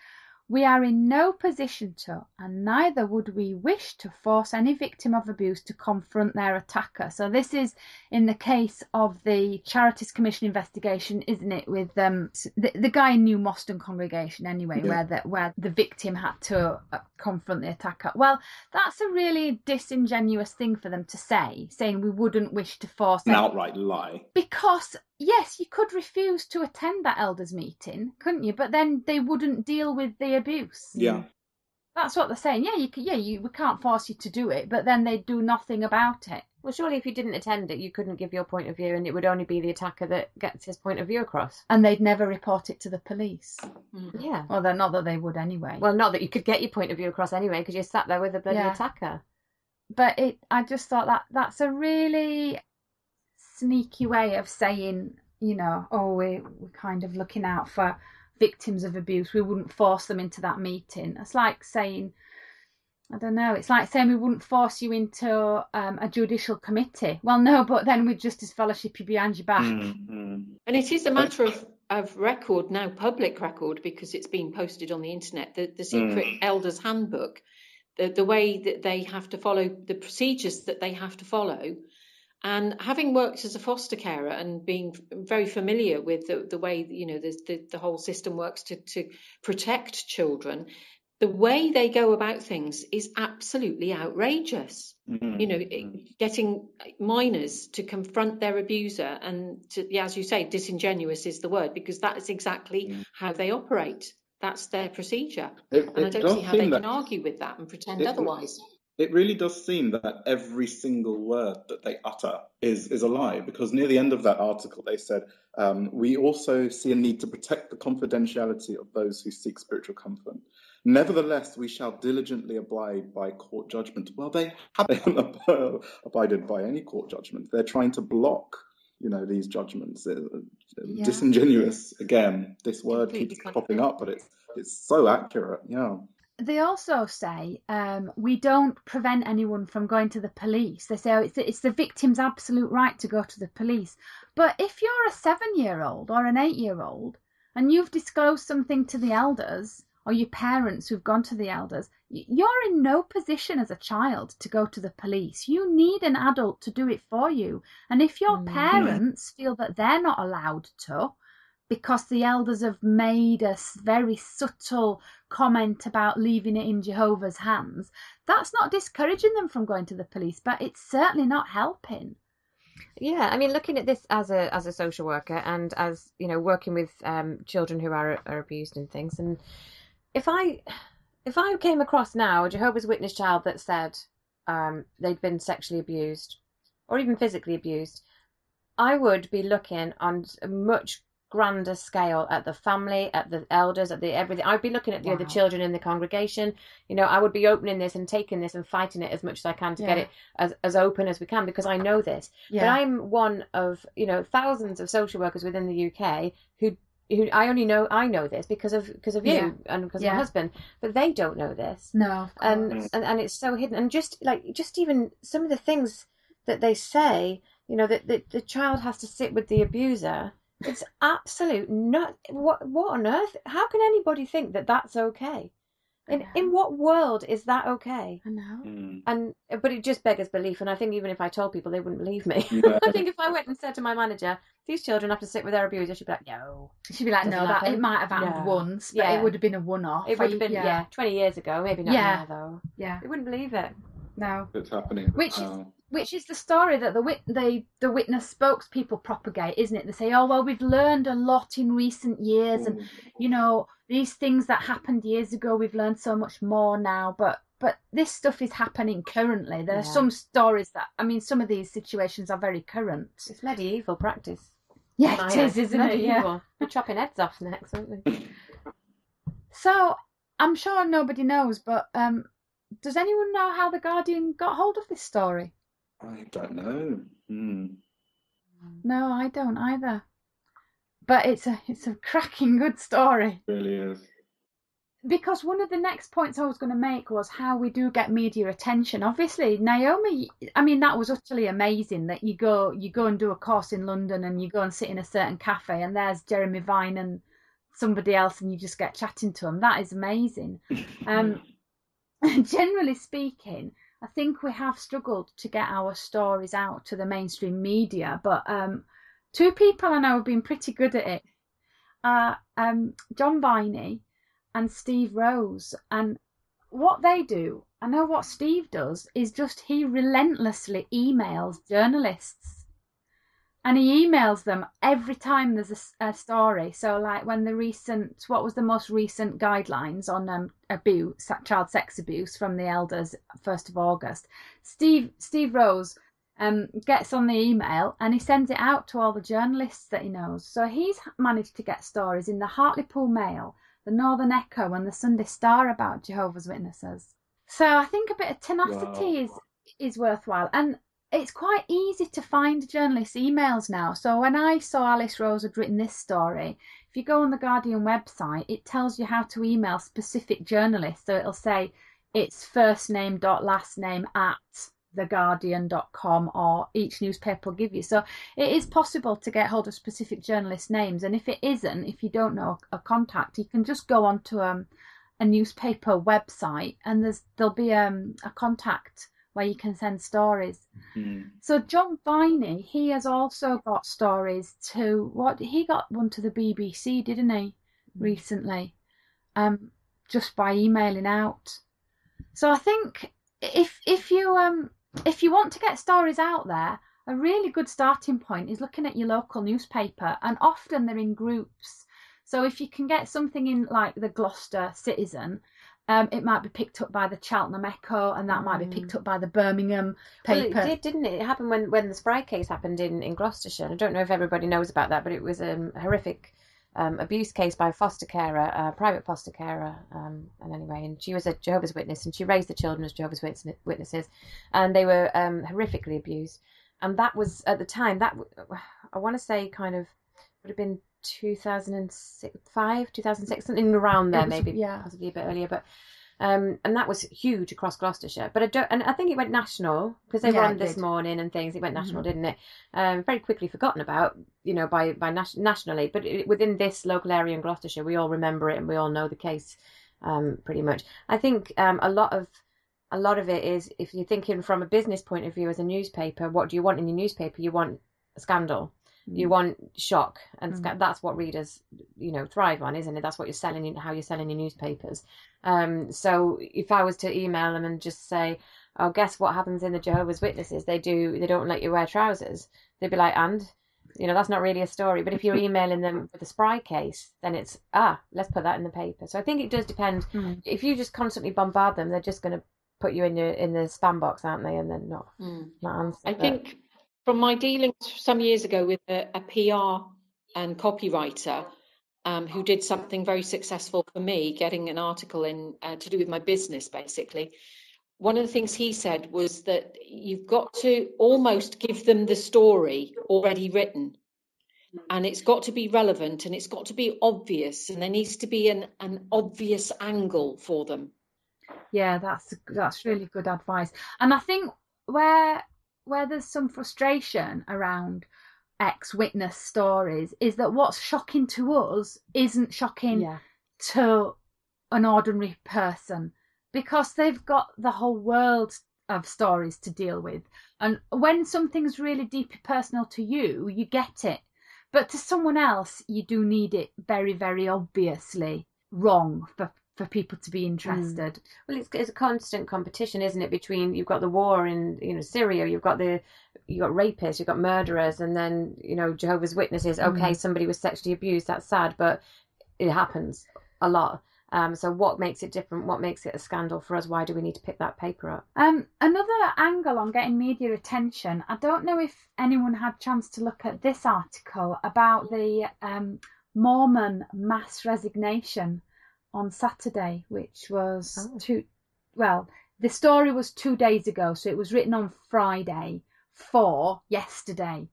we are in no position to, and neither would we wish to force any victim of abuse to confront their attacker. So this is in the case of the Charities Commission investigation, isn't it? With um, the, the guy in New Moston congregation, anyway, yeah. where the where the victim had to uh, confront the attacker. Well, that's a really disingenuous thing for them to say, saying we wouldn't wish to force
an outright lie.
Because yes, you could refuse to attend that elders meeting, couldn't you? But then they wouldn't deal with the abuse.
Yeah.
That's what they're saying. Yeah, you can, yeah, you we can't force you to do it, but then they do nothing about it.
Well, surely if you didn't attend it, you couldn't give your point of view, and it would only be the attacker that gets his point of view across.
And they'd never report it to the police.
Mm. Yeah.
Well, they're not that they would anyway.
Well, not that you could get your point of view across anyway, because you sat there with the bloody yeah. attacker.
But it, I just thought that that's a really sneaky way of saying you know, oh, we, we're kind of looking out for victims of abuse. We wouldn't force them into that meeting. It's like saying, I don't know, it's like saying we wouldn't force you into um, a judicial committee. Well, no, but then we'd disfellowship you behind your back.
Mm-hmm. And it is a matter of, of record now, public record, because it's been posted on the internet, the, the Secret mm. Elders Handbook, the, the way that they have to follow, the procedures that they have to follow and having worked as a foster carer and being very familiar with the, the way you know the, the, the whole system works to, to protect children, the way they go about things is absolutely outrageous. Mm-hmm. You know, mm-hmm. getting minors to confront their abuser and to, yeah, as you say, disingenuous is the word because that is exactly mm-hmm. how they operate. That's their procedure, it, and I don't see how they that, can argue with that and pretend it, otherwise
it really does seem that every single word that they utter is, is a lie because near the end of that article they said um, we also see a need to protect the confidentiality of those who seek spiritual comfort. Nevertheless we shall diligently abide by court judgment. Well they haven't [laughs] abided by any court judgment. They're trying to block you know these judgments. Yeah. disingenuous. Again this word keeps popping up but it's it's so accurate. Yeah
they also say um, we don't prevent anyone from going to the police. They say oh, it's, it's the victim's absolute right to go to the police. But if you're a seven year old or an eight year old and you've disclosed something to the elders or your parents who've gone to the elders, you're in no position as a child to go to the police. You need an adult to do it for you. And if your mm. parents feel that they're not allowed to, because the elders have made a very subtle comment about leaving it in Jehovah's hands, that's not discouraging them from going to the police, but it's certainly not helping.
Yeah, I mean, looking at this as a as a social worker and as you know, working with um, children who are are abused and things, and if I if I came across now a Jehovah's Witness child that said um, they'd been sexually abused or even physically abused, I would be looking on a much grander scale at the family, at the elders, at the everything. I'd be looking at the wow. other children in the congregation. You know, I would be opening this and taking this and fighting it as much as I can to yeah. get it as, as open as we can because I know this. Yeah. But I'm one of, you know, thousands of social workers within the UK who who I only know I know this because of because of you yeah. and because yeah. of my husband, but they don't know this.
No,
and, and and it's so hidden. And just like just even some of the things that they say, you know, that the, the child has to sit with the abuser it's absolute not what what on earth? How can anybody think that that's okay? In in what world is that okay?
I know. Mm.
And but it just beggars belief. And I think even if I told people, they wouldn't believe me. [laughs] I think if I went and said to my manager, "These children have to sit with their abuser," she'd be like, "No."
She'd be like, "No, that it might have happened no. once, but yeah. it would have been a one-off."
It would have been yeah. yeah. twenty years ago, maybe not yeah. now though.
Yeah,
they wouldn't believe it.
No,
it's happening.
Which is which is the story that the wit the the witness spokespeople propagate, isn't it? They say, "Oh well, we've learned a lot in recent years, and you know these things that happened years ago, we've learned so much more now." But but this stuff is happening currently. There yeah. are some stories that I mean, some of these situations are very current.
It's medieval practice.
Yeah, it is, isn't medieval. it? Yeah.
We're chopping heads off next, aren't we?
so I'm sure nobody knows, but um, does anyone know how the Guardian got hold of this story?
I don't know. Hmm.
No, I don't either. But it's a it's a cracking [laughs] good story.
It really is.
because one of the next points I was going to make was how we do get media attention. Obviously, Naomi, I mean, that was utterly amazing that you go you go and do a course in London and you go and sit in a certain cafe and there's Jeremy Vine and somebody else and you just get chatting to them. That is amazing. [laughs] Um, [laughs] generally speaking, I think we have struggled to get our stories out to the mainstream media, but um, two people I know have been pretty good at it. Uh, um, John Viney and Steve Rose. And what they do, I know what Steve does, is just he relentlessly emails journalists. And he emails them every time there's a, a story. So, like when the recent, what was the most recent guidelines on um, abuse, child sex abuse from the elders, first of August? Steve Steve Rose um, gets on the email and he sends it out to all the journalists that he knows. So he's managed to get stories in the Hartlepool Mail, the Northern Echo and the Sunday Star about Jehovah's Witnesses. So I think a bit of tenacity wow. is is worthwhile, and it's quite easy to find journalists' emails now. So when I saw Alice Rose had written this story, if you go on the Guardian website, it tells you how to email specific journalists. So it'll say it's first name dot last name at theguardian.com or each newspaper will give you. So it is possible to get hold of specific journalists' names. And if it isn't, if you don't know a contact, you can just go onto um, a newspaper website and there's there'll be um, a contact where you can send stories. Mm-hmm. So John Viney, he has also got stories to what he got one to the BBC, didn't he, mm-hmm. recently? Um, just by emailing out. So I think if if you um if you want to get stories out there, a really good starting point is looking at your local newspaper, and often they're in groups. So if you can get something in like the Gloucester Citizen, um, it might be picked up by the Cheltenham Echo, and that might be picked mm. up by the Birmingham paper.
Well, it did, didn't it? It happened when when the Spry case happened in in Gloucestershire. I don't know if everybody knows about that, but it was a horrific um, abuse case by a foster carer, a private foster carer, um, and anyway, and she was a Jehovah's Witness, and she raised the children as Jehovah's Witnesses, and they were um, horrifically abused. And that was at the time that I want to say kind of would have been 2005, 2006, something around there, was, maybe, yeah, possibly a bit earlier, but um, and that was huge across Gloucestershire. But I don't, and I think it went national because they yeah, were on this morning and things. It went national, mm-hmm. didn't it? Um, very quickly forgotten about, you know, by by nas- nationally. But it, within this local area in Gloucestershire, we all remember it and we all know the case, um, pretty much. I think um, a lot of a lot of it is if you're thinking from a business point of view as a newspaper, what do you want in your newspaper? You want a scandal. You mm. want shock, and mm. that's what readers, you know, thrive on, isn't it? That's what you're selling, how you're selling your newspapers. Um, so if I was to email them and just say, "Oh, guess what happens in the Jehovah's Witnesses? They do, they don't let you wear trousers." They'd be like, "And." You know, that's not really a story. But if you're emailing them for the Spry case, then it's ah, let's put that in the paper. So I think it does depend. Mm. If you just constantly bombard them, they're just going to put you in your in the spam box, aren't they? And then not mm. not answer.
I but... think from my dealings some years ago with a, a PR and copywriter um, who did something very successful for me, getting an article in uh, to do with my business, basically. One of the things he said was that you've got to almost give them the story already written. And it's got to be relevant and it's got to be obvious, and there needs to be an, an obvious angle for them.
Yeah, that's that's really good advice. And I think where where there's some frustration around ex witness stories is that what's shocking to us isn't shocking yeah. to an ordinary person because they've got the whole world of stories to deal with. And when something's really deeply personal to you, you get it. But to someone else, you do need it very, very obviously wrong for for people to be mm. interested. Mm.
Well, it's, it's a constant competition, isn't it? Between you've got the war in you know Syria, you've got the you've got rapists, you've got murderers, and then you know Jehovah's Witnesses. Okay, mm. somebody was sexually abused. That's sad, but it happens a lot. Um, so what makes it different? What makes it a scandal for us? Why do we need to pick that paper up?
Um, another angle on getting media attention. I don't know if anyone had chance to look at this article about the um, Mormon mass resignation on Saturday, which was oh. two. Well, the story was two days ago, so it was written on Friday for yesterday.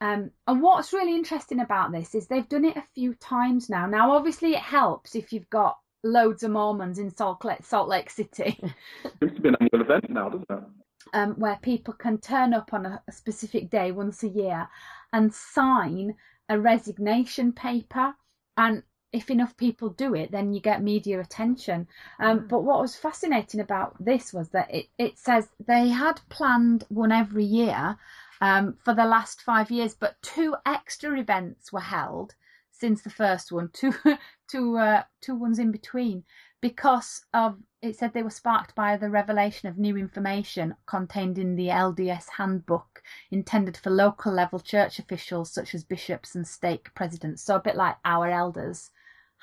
Um, and what's really interesting about this is they've done it a few times now. Now, obviously, it helps if you've got loads of Mormons in Salt Lake, Salt Lake City. [laughs]
Seems to be an annual event now, doesn't it?
Um, where people can turn up on a, a specific day once a year and sign a resignation paper. And if enough people do it, then you get media attention. Um, mm. But what was fascinating about this was that it, it says they had planned one every year um, for the last five years, but two extra events were held since the first one, [laughs] two, two, uh, two ones in between, because of it said they were sparked by the revelation of new information contained in the LDS handbook intended for local level church officials such as bishops and stake presidents. So a bit like our elders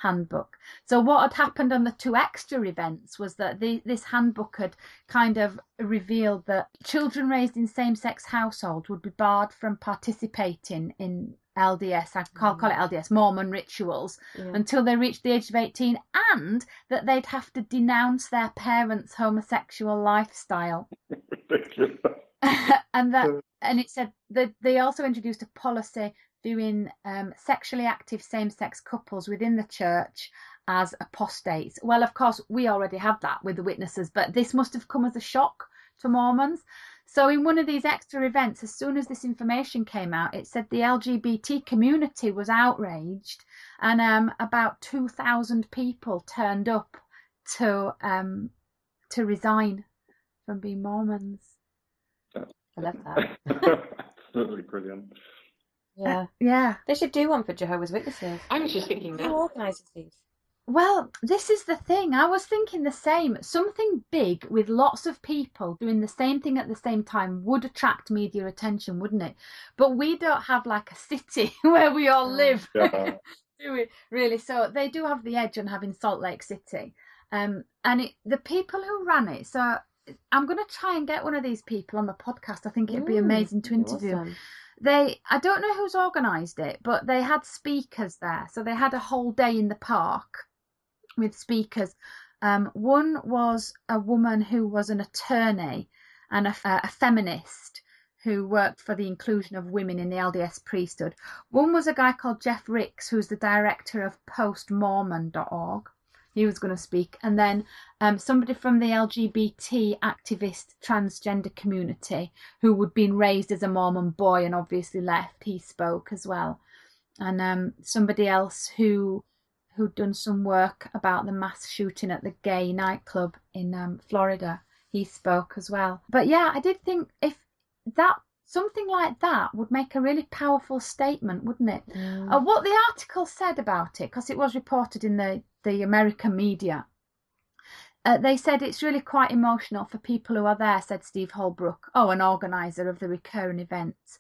handbook. So what had happened on the two extra events was that the, this handbook had kind of revealed that children raised in same-sex households would be barred from participating in LDS, I call, call it mm. LDS, Mormon rituals yeah. until they reached the age of 18, and that they'd have to denounce their parents' homosexual lifestyle. [laughs] [laughs] and that, and it said that they also introduced a policy viewing um, sexually active same-sex couples within the church as apostates. Well, of course, we already have that with the witnesses, but this must have come as a shock to Mormons. So, in one of these extra events, as soon as this information came out, it said the LGBT community was outraged, and um, about two thousand people turned up to um, to resign from being Mormons.
I love that. [laughs]
Absolutely brilliant.
Yeah,
uh, yeah.
They should do one for Jehovah's Witnesses.
I was just thinking that.
Who organises these?
Well, this is the thing. I was thinking the same. Something big with lots of people doing the same thing at the same time would attract media attention, wouldn't it? But we don't have like a city [laughs] where we all live. Yeah. [laughs] do we really? So they do have the edge on having Salt Lake City. Um, and it, the people who ran it, so I'm going to try and get one of these people on the podcast. I think it'd be amazing to interview. Awesome. They, I don't know who's organised it, but they had speakers there. So they had a whole day in the park with speakers. Um, one was a woman who was an attorney and a, a feminist who worked for the inclusion of women in the LDS priesthood. One was a guy called Jeff Ricks, who's the director of postmormon.org. He was going to speak. And then um, somebody from the LGBT activist transgender community who had been raised as a Mormon boy and obviously left, he spoke as well. And um, somebody else who who'd done some work about the mass shooting at the gay nightclub in um, Florida. He spoke as well. But yeah, I did think if that something like that would make a really powerful statement, wouldn't it? Mm. Uh, what the article said about it, because it was reported in the the American media. Uh, they said it's really quite emotional for people who are there, said Steve Holbrook, oh, an organiser of the recurring events.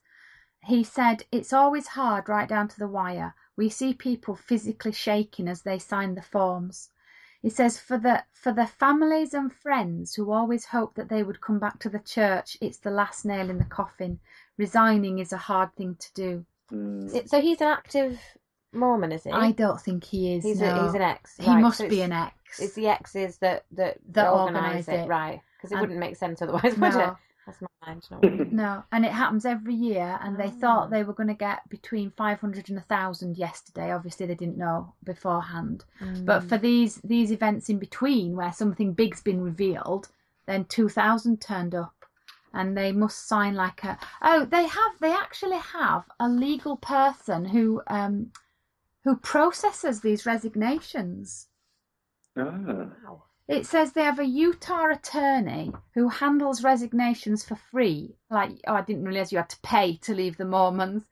He said, It's always hard right down to the wire. We see people physically shaking as they sign the forms. He says for the for the families and friends who always hoped that they would come back to the church, it's the last nail in the coffin. Resigning is a hard thing to do.
Mm. So he's an active Mormon, is he?
I don't think he is.
He's,
no.
a, he's an ex.
He right. must so be an ex.
It's the exes that that, that organise it, it, right? Because it and, wouldn't make sense otherwise, [laughs] no. would it? That's my
mind. no, and it happens every year. And they thought ah. they were going to get between 500 and 1,000 yesterday. Obviously, they didn't know beforehand. Mm. But for these these events in between, where something big's been revealed, then 2,000 turned up, and they must sign like a. Oh, they have. They actually have a legal person who um who processes these resignations.
Ah.
Wow. It says they have a Utah attorney who handles resignations for free. Like, oh, I didn't realize you had to pay to leave the Mormons.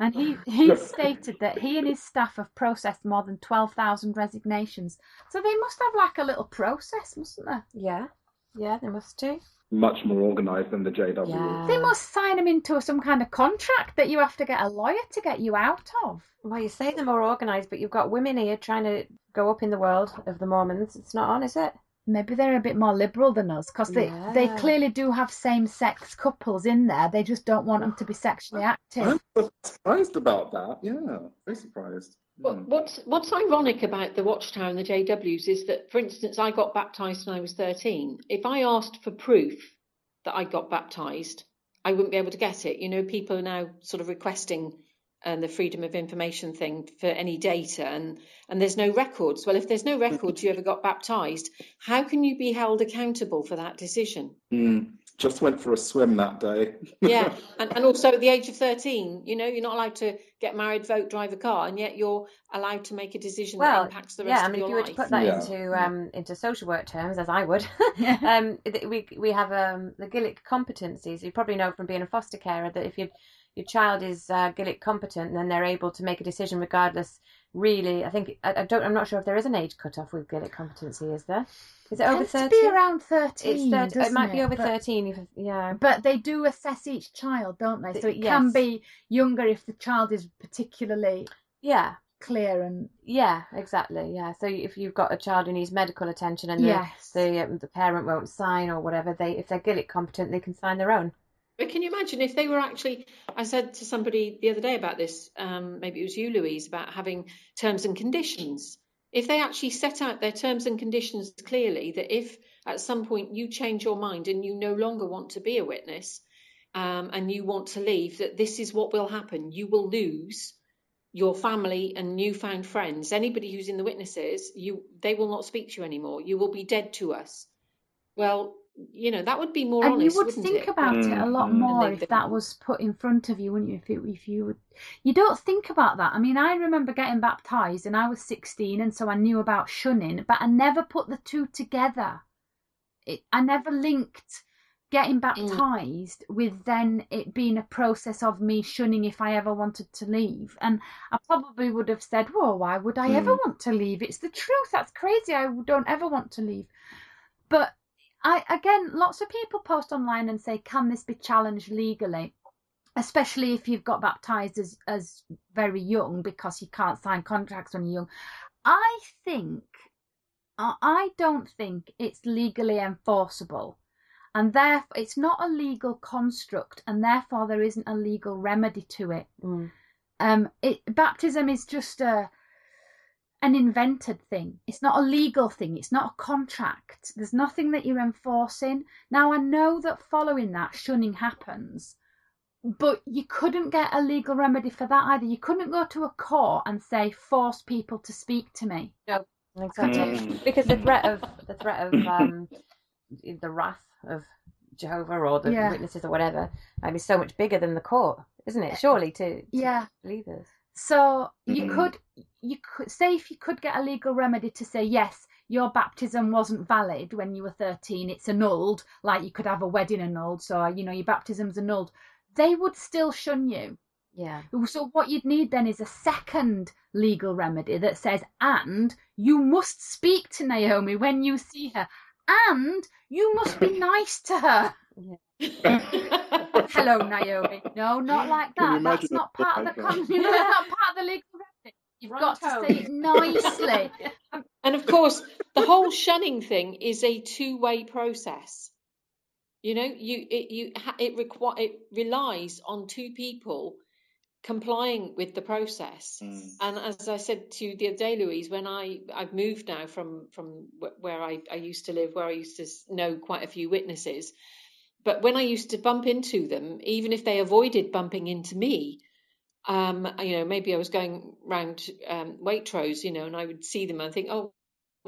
And he, he [laughs] stated that he and his staff have processed more than 12,000 resignations. So they must have like a little process, mustn't they?
Yeah. Yeah, they must do.
Much more organised than the JW.
Yeah. They must sign them into some kind of contract that you have to get a lawyer to get you out of.
Well, you say they're more organised, but you've got women here trying to go up in the world of the Mormons. It's not on, is it?
maybe they're a bit more liberal than us because they, yeah. they clearly do have same sex couples in there. They just don't want them to be sexually active.
I'm surprised about that. Yeah, very surprised.
What, hmm. what's what's ironic about the Watchtower and the JWs is that, for instance, I got baptised when I was thirteen. If I asked for proof that I got baptised, I wouldn't be able to get it. You know, people are now sort of requesting and the freedom of information thing for any data and and there's no records well if there's no records you ever got baptized how can you be held accountable for that decision
mm, just went for a swim that day [laughs]
yeah and, and also at the age of 13 you know you're not allowed to get married vote drive a car and yet you're allowed to make a decision well, that impacts the rest
yeah, I mean,
if
you were to put that yeah. into um, into social work terms, as I would, [laughs] um, we we have um, the Gillick competencies. You probably know from being a foster carer that if you your child is uh, Gillick competent, then they're able to make a decision regardless. Really, I think I, I, don't. I'm not sure if there is an age cut off with Gillick competency. Is there? Is it over thirteen?
be around thirteen. It's 30,
it might be over but, thirteen. If, yeah,
but they do assess each child, don't they? So it yes. can be younger if the child is particularly
yeah
clear and
yeah exactly yeah so if you've got a child who needs medical attention and yes. the the, um, the parent won't sign or whatever they if they're Gillick competent they can sign their own
but can you imagine if they were actually? I said to somebody the other day about this. Um, maybe it was you, Louise, about having terms and conditions. If they actually set out their terms and conditions clearly, that if at some point you change your mind and you no longer want to be a witness, um, and you want to leave, that this is what will happen. You will lose your family and newfound friends. Anybody who's in the witnesses, you they will not speak to you anymore. You will be dead to us. Well, you know that would be more
and
honest,
you would think
it?
about mm. it a lot mm. more if that was put in front of you wouldn't you if, it, if you would you don't think about that i mean i remember getting baptized and i was 16 and so i knew about shunning but i never put the two together it, i never linked getting mm. baptized mm. with then it being a process of me shunning if i ever wanted to leave and i probably would have said well why would i mm. ever want to leave it's the truth that's crazy i don't ever want to leave but I again, lots of people post online and say, "Can this be challenged legally?" Especially if you've got baptized as as very young because you can't sign contracts when you're young. I think I don't think it's legally enforceable, and therefore it's not a legal construct, and therefore there isn't a legal remedy to it. Mm. Um, it baptism is just a an invented thing. It's not a legal thing. It's not a contract. There's nothing that you're enforcing. Now, I know that following that, shunning happens, but you couldn't get a legal remedy for that either. You couldn't go to a court and say, force people to speak to me.
No, exactly. Mm. because the threat of the threat of um, the wrath of Jehovah or the yeah. witnesses or whatever I mean, is so much bigger than the court, isn't it? Surely to, to
yeah
believers.
So you mm-hmm. could you could say if you could get a legal remedy to say yes, your baptism wasn't valid when you were 13, it's annulled, like you could have a wedding annulled, so you know your baptism's annulled, they would still shun you.
Yeah.
So what you'd need then is a second legal remedy that says, and you must speak to Naomi when you see her, and you must be [coughs] nice to her. Yeah. [coughs] [laughs] Hello, Naomi. [laughs] No, not like that. That's not part of the con- that's [laughs] not part of the legal [laughs] remedy. You've got to say it nicely.
and of course, the whole shunning thing is a two-way process. You know, you it you it require it relies on two people complying with the process. Mm. And as I said to you the other day, Louise, when I I've moved now from from where I, I used to live, where I used to know quite a few witnesses, but when I used to bump into them, even if they avoided bumping into me, um, you know, maybe I was going round um, Waitrose, you know, and I would see them and think, oh,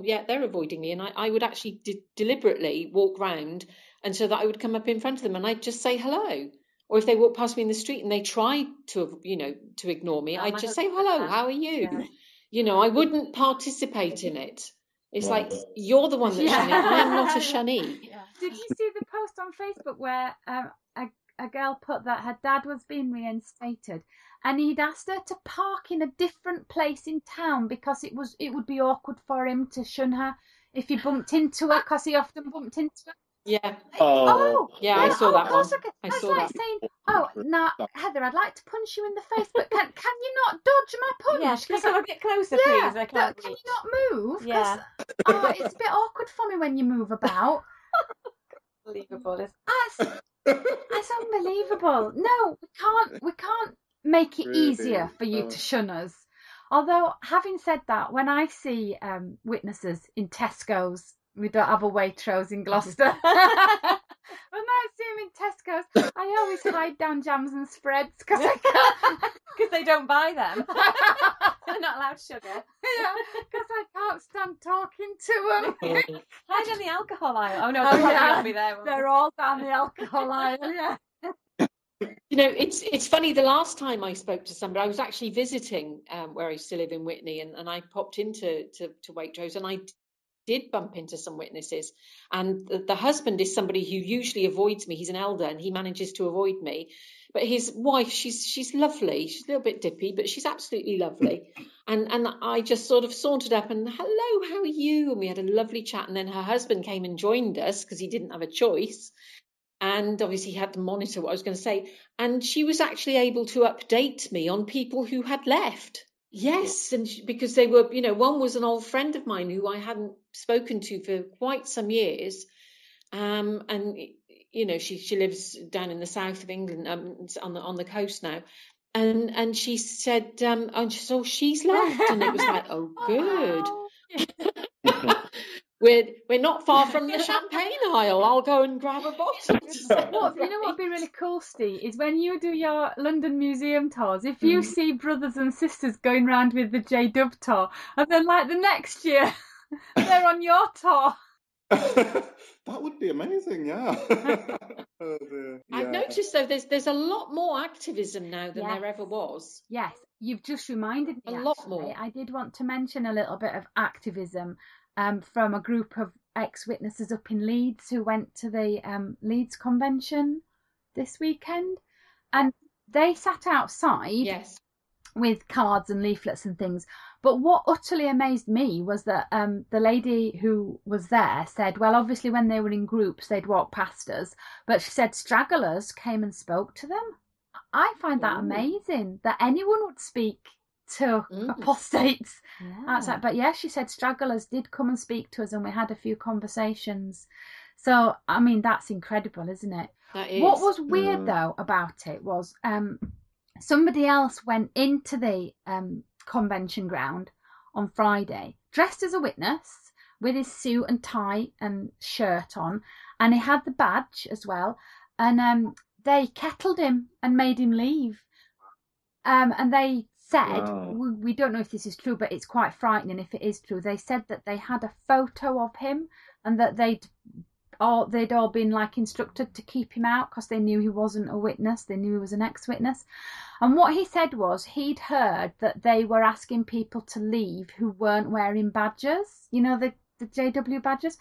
yeah, they're avoiding me. And I, I would actually de- deliberately walk round and so that I would come up in front of them and I'd just say hello. Or if they walk past me in the street and they tried to, you know, to ignore me, oh, I'd just say, hello, how are you? Yeah. You know, I wouldn't participate in it. It's like you're the one that's yeah. shunning. I'm not a shunnee. [laughs]
Yeah. Did you see the post on Facebook where um, a, a girl put that her dad was being reinstated and he'd asked her to park in a different place in town because it was it would be awkward for him to shun her if he bumped into her because he often bumped into her.
Yeah.
Oh, oh
yeah, I saw oh, that one. I,
saw like that. saying, "Oh, now Heather, I'd like to punch you in the face, but can can you not dodge my [laughs] punch?
Yeah, can someone get closer, yeah, please? I can't.
Can you not move? Yeah. Oh, it's a bit awkward for me when you move about.
Unbelievable.
It's That's, that's unbelievable. No, we can't. We can't make it really? easier for you to shun us. Although, having said that, when I see um, witnesses in Tesco's we don't have a Waitrose in [laughs] Gloucester. [laughs] when I see them in Tesco's, I always [coughs] hide down jams and spreads because
Because [laughs] they don't buy them. [laughs] They're not allowed sugar.
Yeah, because I can't stand talking to them.
Hide in the alcohol aisle. Oh no,
Oh,
they'll
yeah.
be there. won't
They're all down the alcohol aisle. Yeah. [laughs]
You know, it's it's funny. The last time I spoke to somebody, I was actually visiting um, where I used to live in Witney, and, and I popped into to, to Waitrose, and I did bump into some witnesses. And the, the husband is somebody who usually avoids me. He's an elder, and he manages to avoid me. But his wife, she's she's lovely. She's a little bit dippy, but she's absolutely lovely. and and I just sort of sauntered up and hello, how are you? And we had a lovely chat. And then her husband came and joined us because he didn't have a choice and obviously he had to monitor what I was going to say. And she was actually able to update me on people who had left. Yes, and she, because they were, you know, one was an old friend of mine who I hadn't spoken to for quite some years, um, and you know, she she lives down in the south of England, um, on the on the coast now. And and she said, um, and she, so she's left, and it was like, oh, [laughs] good. [laughs] We're we're not far from the [laughs] champagne aisle. I'll go and grab a bottle. [laughs]
What, you know what would be really cool, Steve, is when you do your London museum tours, if you
Mm.
see brothers and sisters going round with the J Dub tour, and then like the next year [laughs] they're on your tour.
that would be amazing, yeah. oh dear.
I've noticed though there's there's a lot more activism now than there ever was.
Yes, you've just reminded me.
A lot more.
I did want to mention a little bit of activism um, from a group of ex-witnesses up in Leeds who went to the um, Leeds Convention this weekend, and they sat outside
Yes.
with cards and leaflets and things. But what utterly amazed me was that um, the lady who was there said, well, obviously when they were in groups, they'd walk past us, but she said stragglers came and spoke to them. I find that
Ooh.
amazing that anyone would speak to
Mm.
apostates
Yeah.
outside. But yeah, she said stragglers did come and speak to us, and we had a few conversations. So I mean, that's incredible, isn't it?
That is.
What was weird
Mm.
though about it was um, somebody else went into the um, convention ground on Friday dressed as a witness with his suit and tie and shirt on, and he had the badge as well. And um, they kettled him and made him leave. Um, and they said,
Wow.
we, we don't know if this is true, but it's quite frightening if it is true. They said that they had a photo of him and that they'd all they'd all been like instructed to keep him out because they knew he wasn't a witness. They knew he was an ex-witness. And what he said was he'd heard that they were asking people to leave who weren't wearing badges. You know the the JW badges.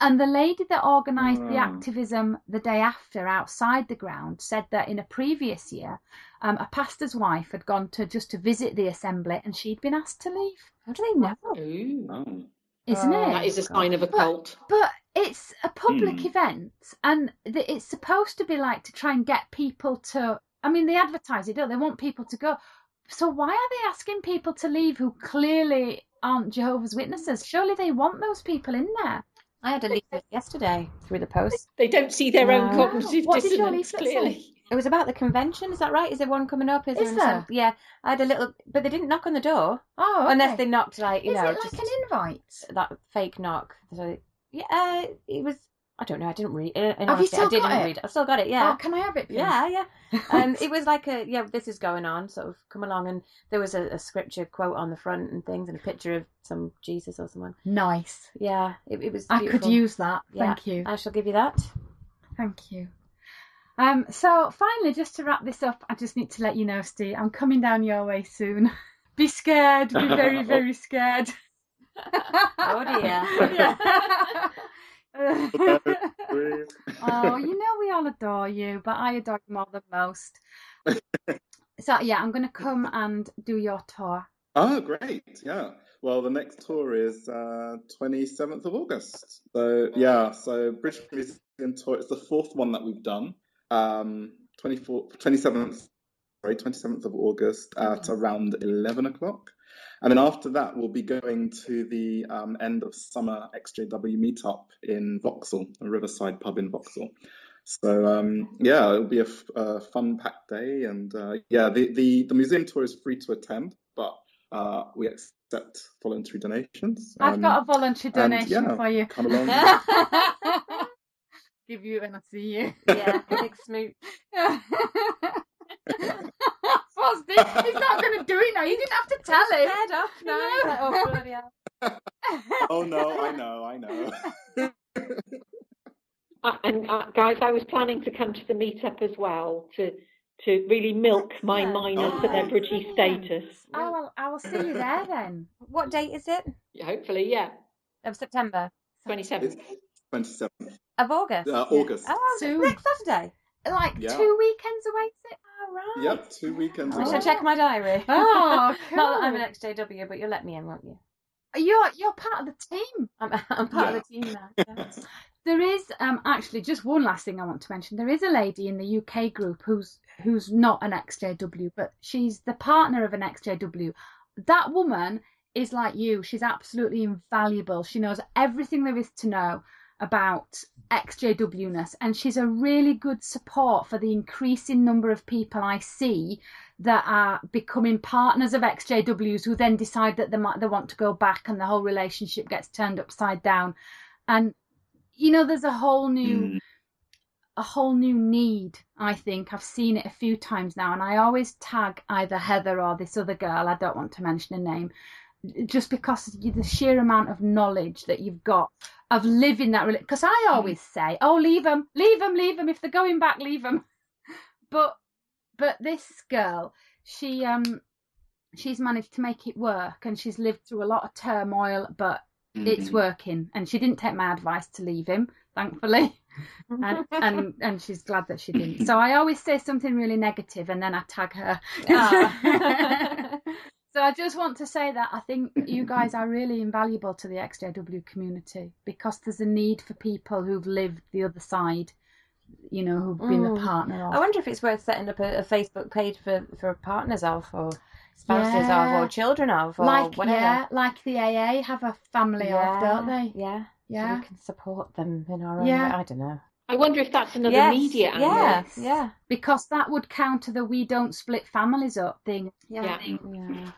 And the lady that organised the
Oh.
activism the day after outside the ground said that in a previous year, um, a pastor's wife had gone to just to visit the assembly and she'd been asked to leave.
How do they know?
Ooh.
Oh.
Isn't
Oh,
it?
That is a sign of a cult.
But it's a public
Hmm.
event, and th- it's supposed to be like to try and get people to. I mean, they advertise it, don't they? They want people to go. So why are they asking people to leave who clearly aren't Jehovah's Witnesses? Surely they want those people in there.
I had a leaflet yesterday through the post.
They don't see their own cognitive
What did your
dissonance
leaflet say?
It was about the convention. Is that right? Is there one coming up? Is,
Is there?
Yeah, I had a little, but they didn't knock on the door
Oh,
unless they knocked like you
Is
know
it like
just
an invite?
that fake knock. So yeah, uh, it was. I don't know. I didn't read. In
Have you
honesty, I
still
didn't
got it?
read. I've still got it. Yeah.
Oh, can I have it, please?
Yeah, yeah. [laughs] Um, it was like a yeah. This is going on. Sort of come along, and there was a, a scripture quote on the front and things, and a picture of some Jesus or someone.
Nice.
Yeah, it, it was.
I could
beautiful.
use that.
Yeah.
Thank you.
I shall give you that.
Thank you. Um, so finally, just to wrap this up, I just need to let you know, Steve, I'm coming down your way soon. [laughs] Be scared. Be very, [laughs] very scared.
Oh dear.
Yeah. [laughs] Oh, you know we all adore you, but I adore you more than most. So yeah, I'm going to come and do your tour.
Oh, great. Yeah. Well, the next tour is uh, 27th of August. So, yeah, so British Museum Tour, it's the fourth one that we've done. Um, 24, 27th, sorry, 27th of August at around 11 o'clock. And then after that, we'll be going to the um, end of summer XJW meetup in Vauxhall, a Riverside pub in Vauxhall. So um, yeah, it'll be a, f- a fun packed day, and uh, yeah, the, the the museum tour is free to attend, but uh, we accept voluntary donations.
I've
Um,
got a voluntary
and,
donation
yeah,
for you.
come along. [laughs] [laughs]
give you when I see you.
Yeah, [laughs] big smooch. [laughs]
Frosty, he's not going to do it now. You didn't have to tell him.
Head off now. He's like, oh, bloody hell.
oh no, I know, I know.
Uh, and uh, guys, I was planning to come to the meetup as well to to really milk my
Yeah.
minor
Oh,
celebrity
brilliant.
status.
Oh, well, I will see you there then.
What date is it?
Hopefully, yeah,
Of September.
twenty
It's
seventh.
27th,
Of August.
uh, August.
Oh,
Soon.
next Saturday.
Like
Yeah.
two weekends away, is it?
Oh, right.
Yep, two weekends. Away.
I
Oh.
shall check my diary.
Oh, [laughs] cool.
Not that I'm an XJW, but you'll let me in, won't you?
You're, you're part of the team.
I'm, I'm part
Yeah.
of the team now. yeah. [laughs]
There is um actually just one last thing I want to mention. There is a lady in the UK group who's who's not an XJW, but she's the partner of an XJW. That woman is like you. She's absolutely invaluable. She knows everything there is to know about XJW-ness, and she's a really good support for the increasing number of people I see that are becoming partners of XJWs who then decide that they might they want to go back, and the whole relationship gets turned upside down. And you know, there's a whole new
Mm.
a whole new need. I think I've seen it a few times now, and I always tag either Heather or this other girl. I don't want to mention a name, just because the sheer amount of knowledge that you've got of living that. Because I always say, "Oh, leave them, leave them, leave them. If they're going back, leave them." [laughs] But but this girl, she um she's managed to make it work, and she's lived through a lot of turmoil, but it's
Mhm.
working. And she didn't take my advice to leave him, thankfully [laughs] and [laughs] and and she's glad that she didn't. So I always say something really negative, and then I tag her.
Ah.
So I just want to say that I think you guys are really invaluable to the XJW community because there's a need for people who've lived the other side, you know, who've been the
Mm.
partner of.
I wonder if it's worth setting up a, a Facebook page for, for partners of, or spouses
Yeah.
of, or children of, or
like
whatever.
yeah, like the AA have a family of, don't they?
Yeah.
Yeah.
So we can support them in our own
Yeah.
way. I don't know.
I wonder if that's another
yes.
media angle.
Yeah.
Yes.
Yeah.
Because that would counter the we don't split families up thing.
Yeah.
Yeah.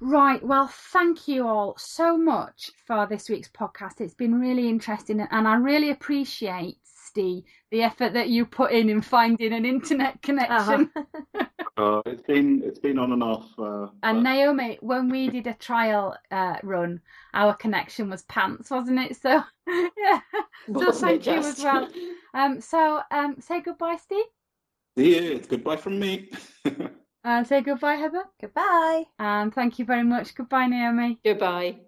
Right. Well, thank you all so much for this week's podcast. It's been really interesting, and I really appreciate, Steve, the effort that you put in in finding an internet [laughs] connection.
Uh-huh. [laughs]
Uh, it's been it's been on and off. Uh,
And
but-
Naomi, when we did a trial uh, run, our connection was pants, wasn't it? So, [laughs] yeah. So
Wasn't it
thank you
just?
as well. Um. So, um. Say goodbye, Steve.
See you. It's goodbye from me.
And say goodbye, Heather.
Goodbye.
And thank you very much. Goodbye, Naomi.
Goodbye.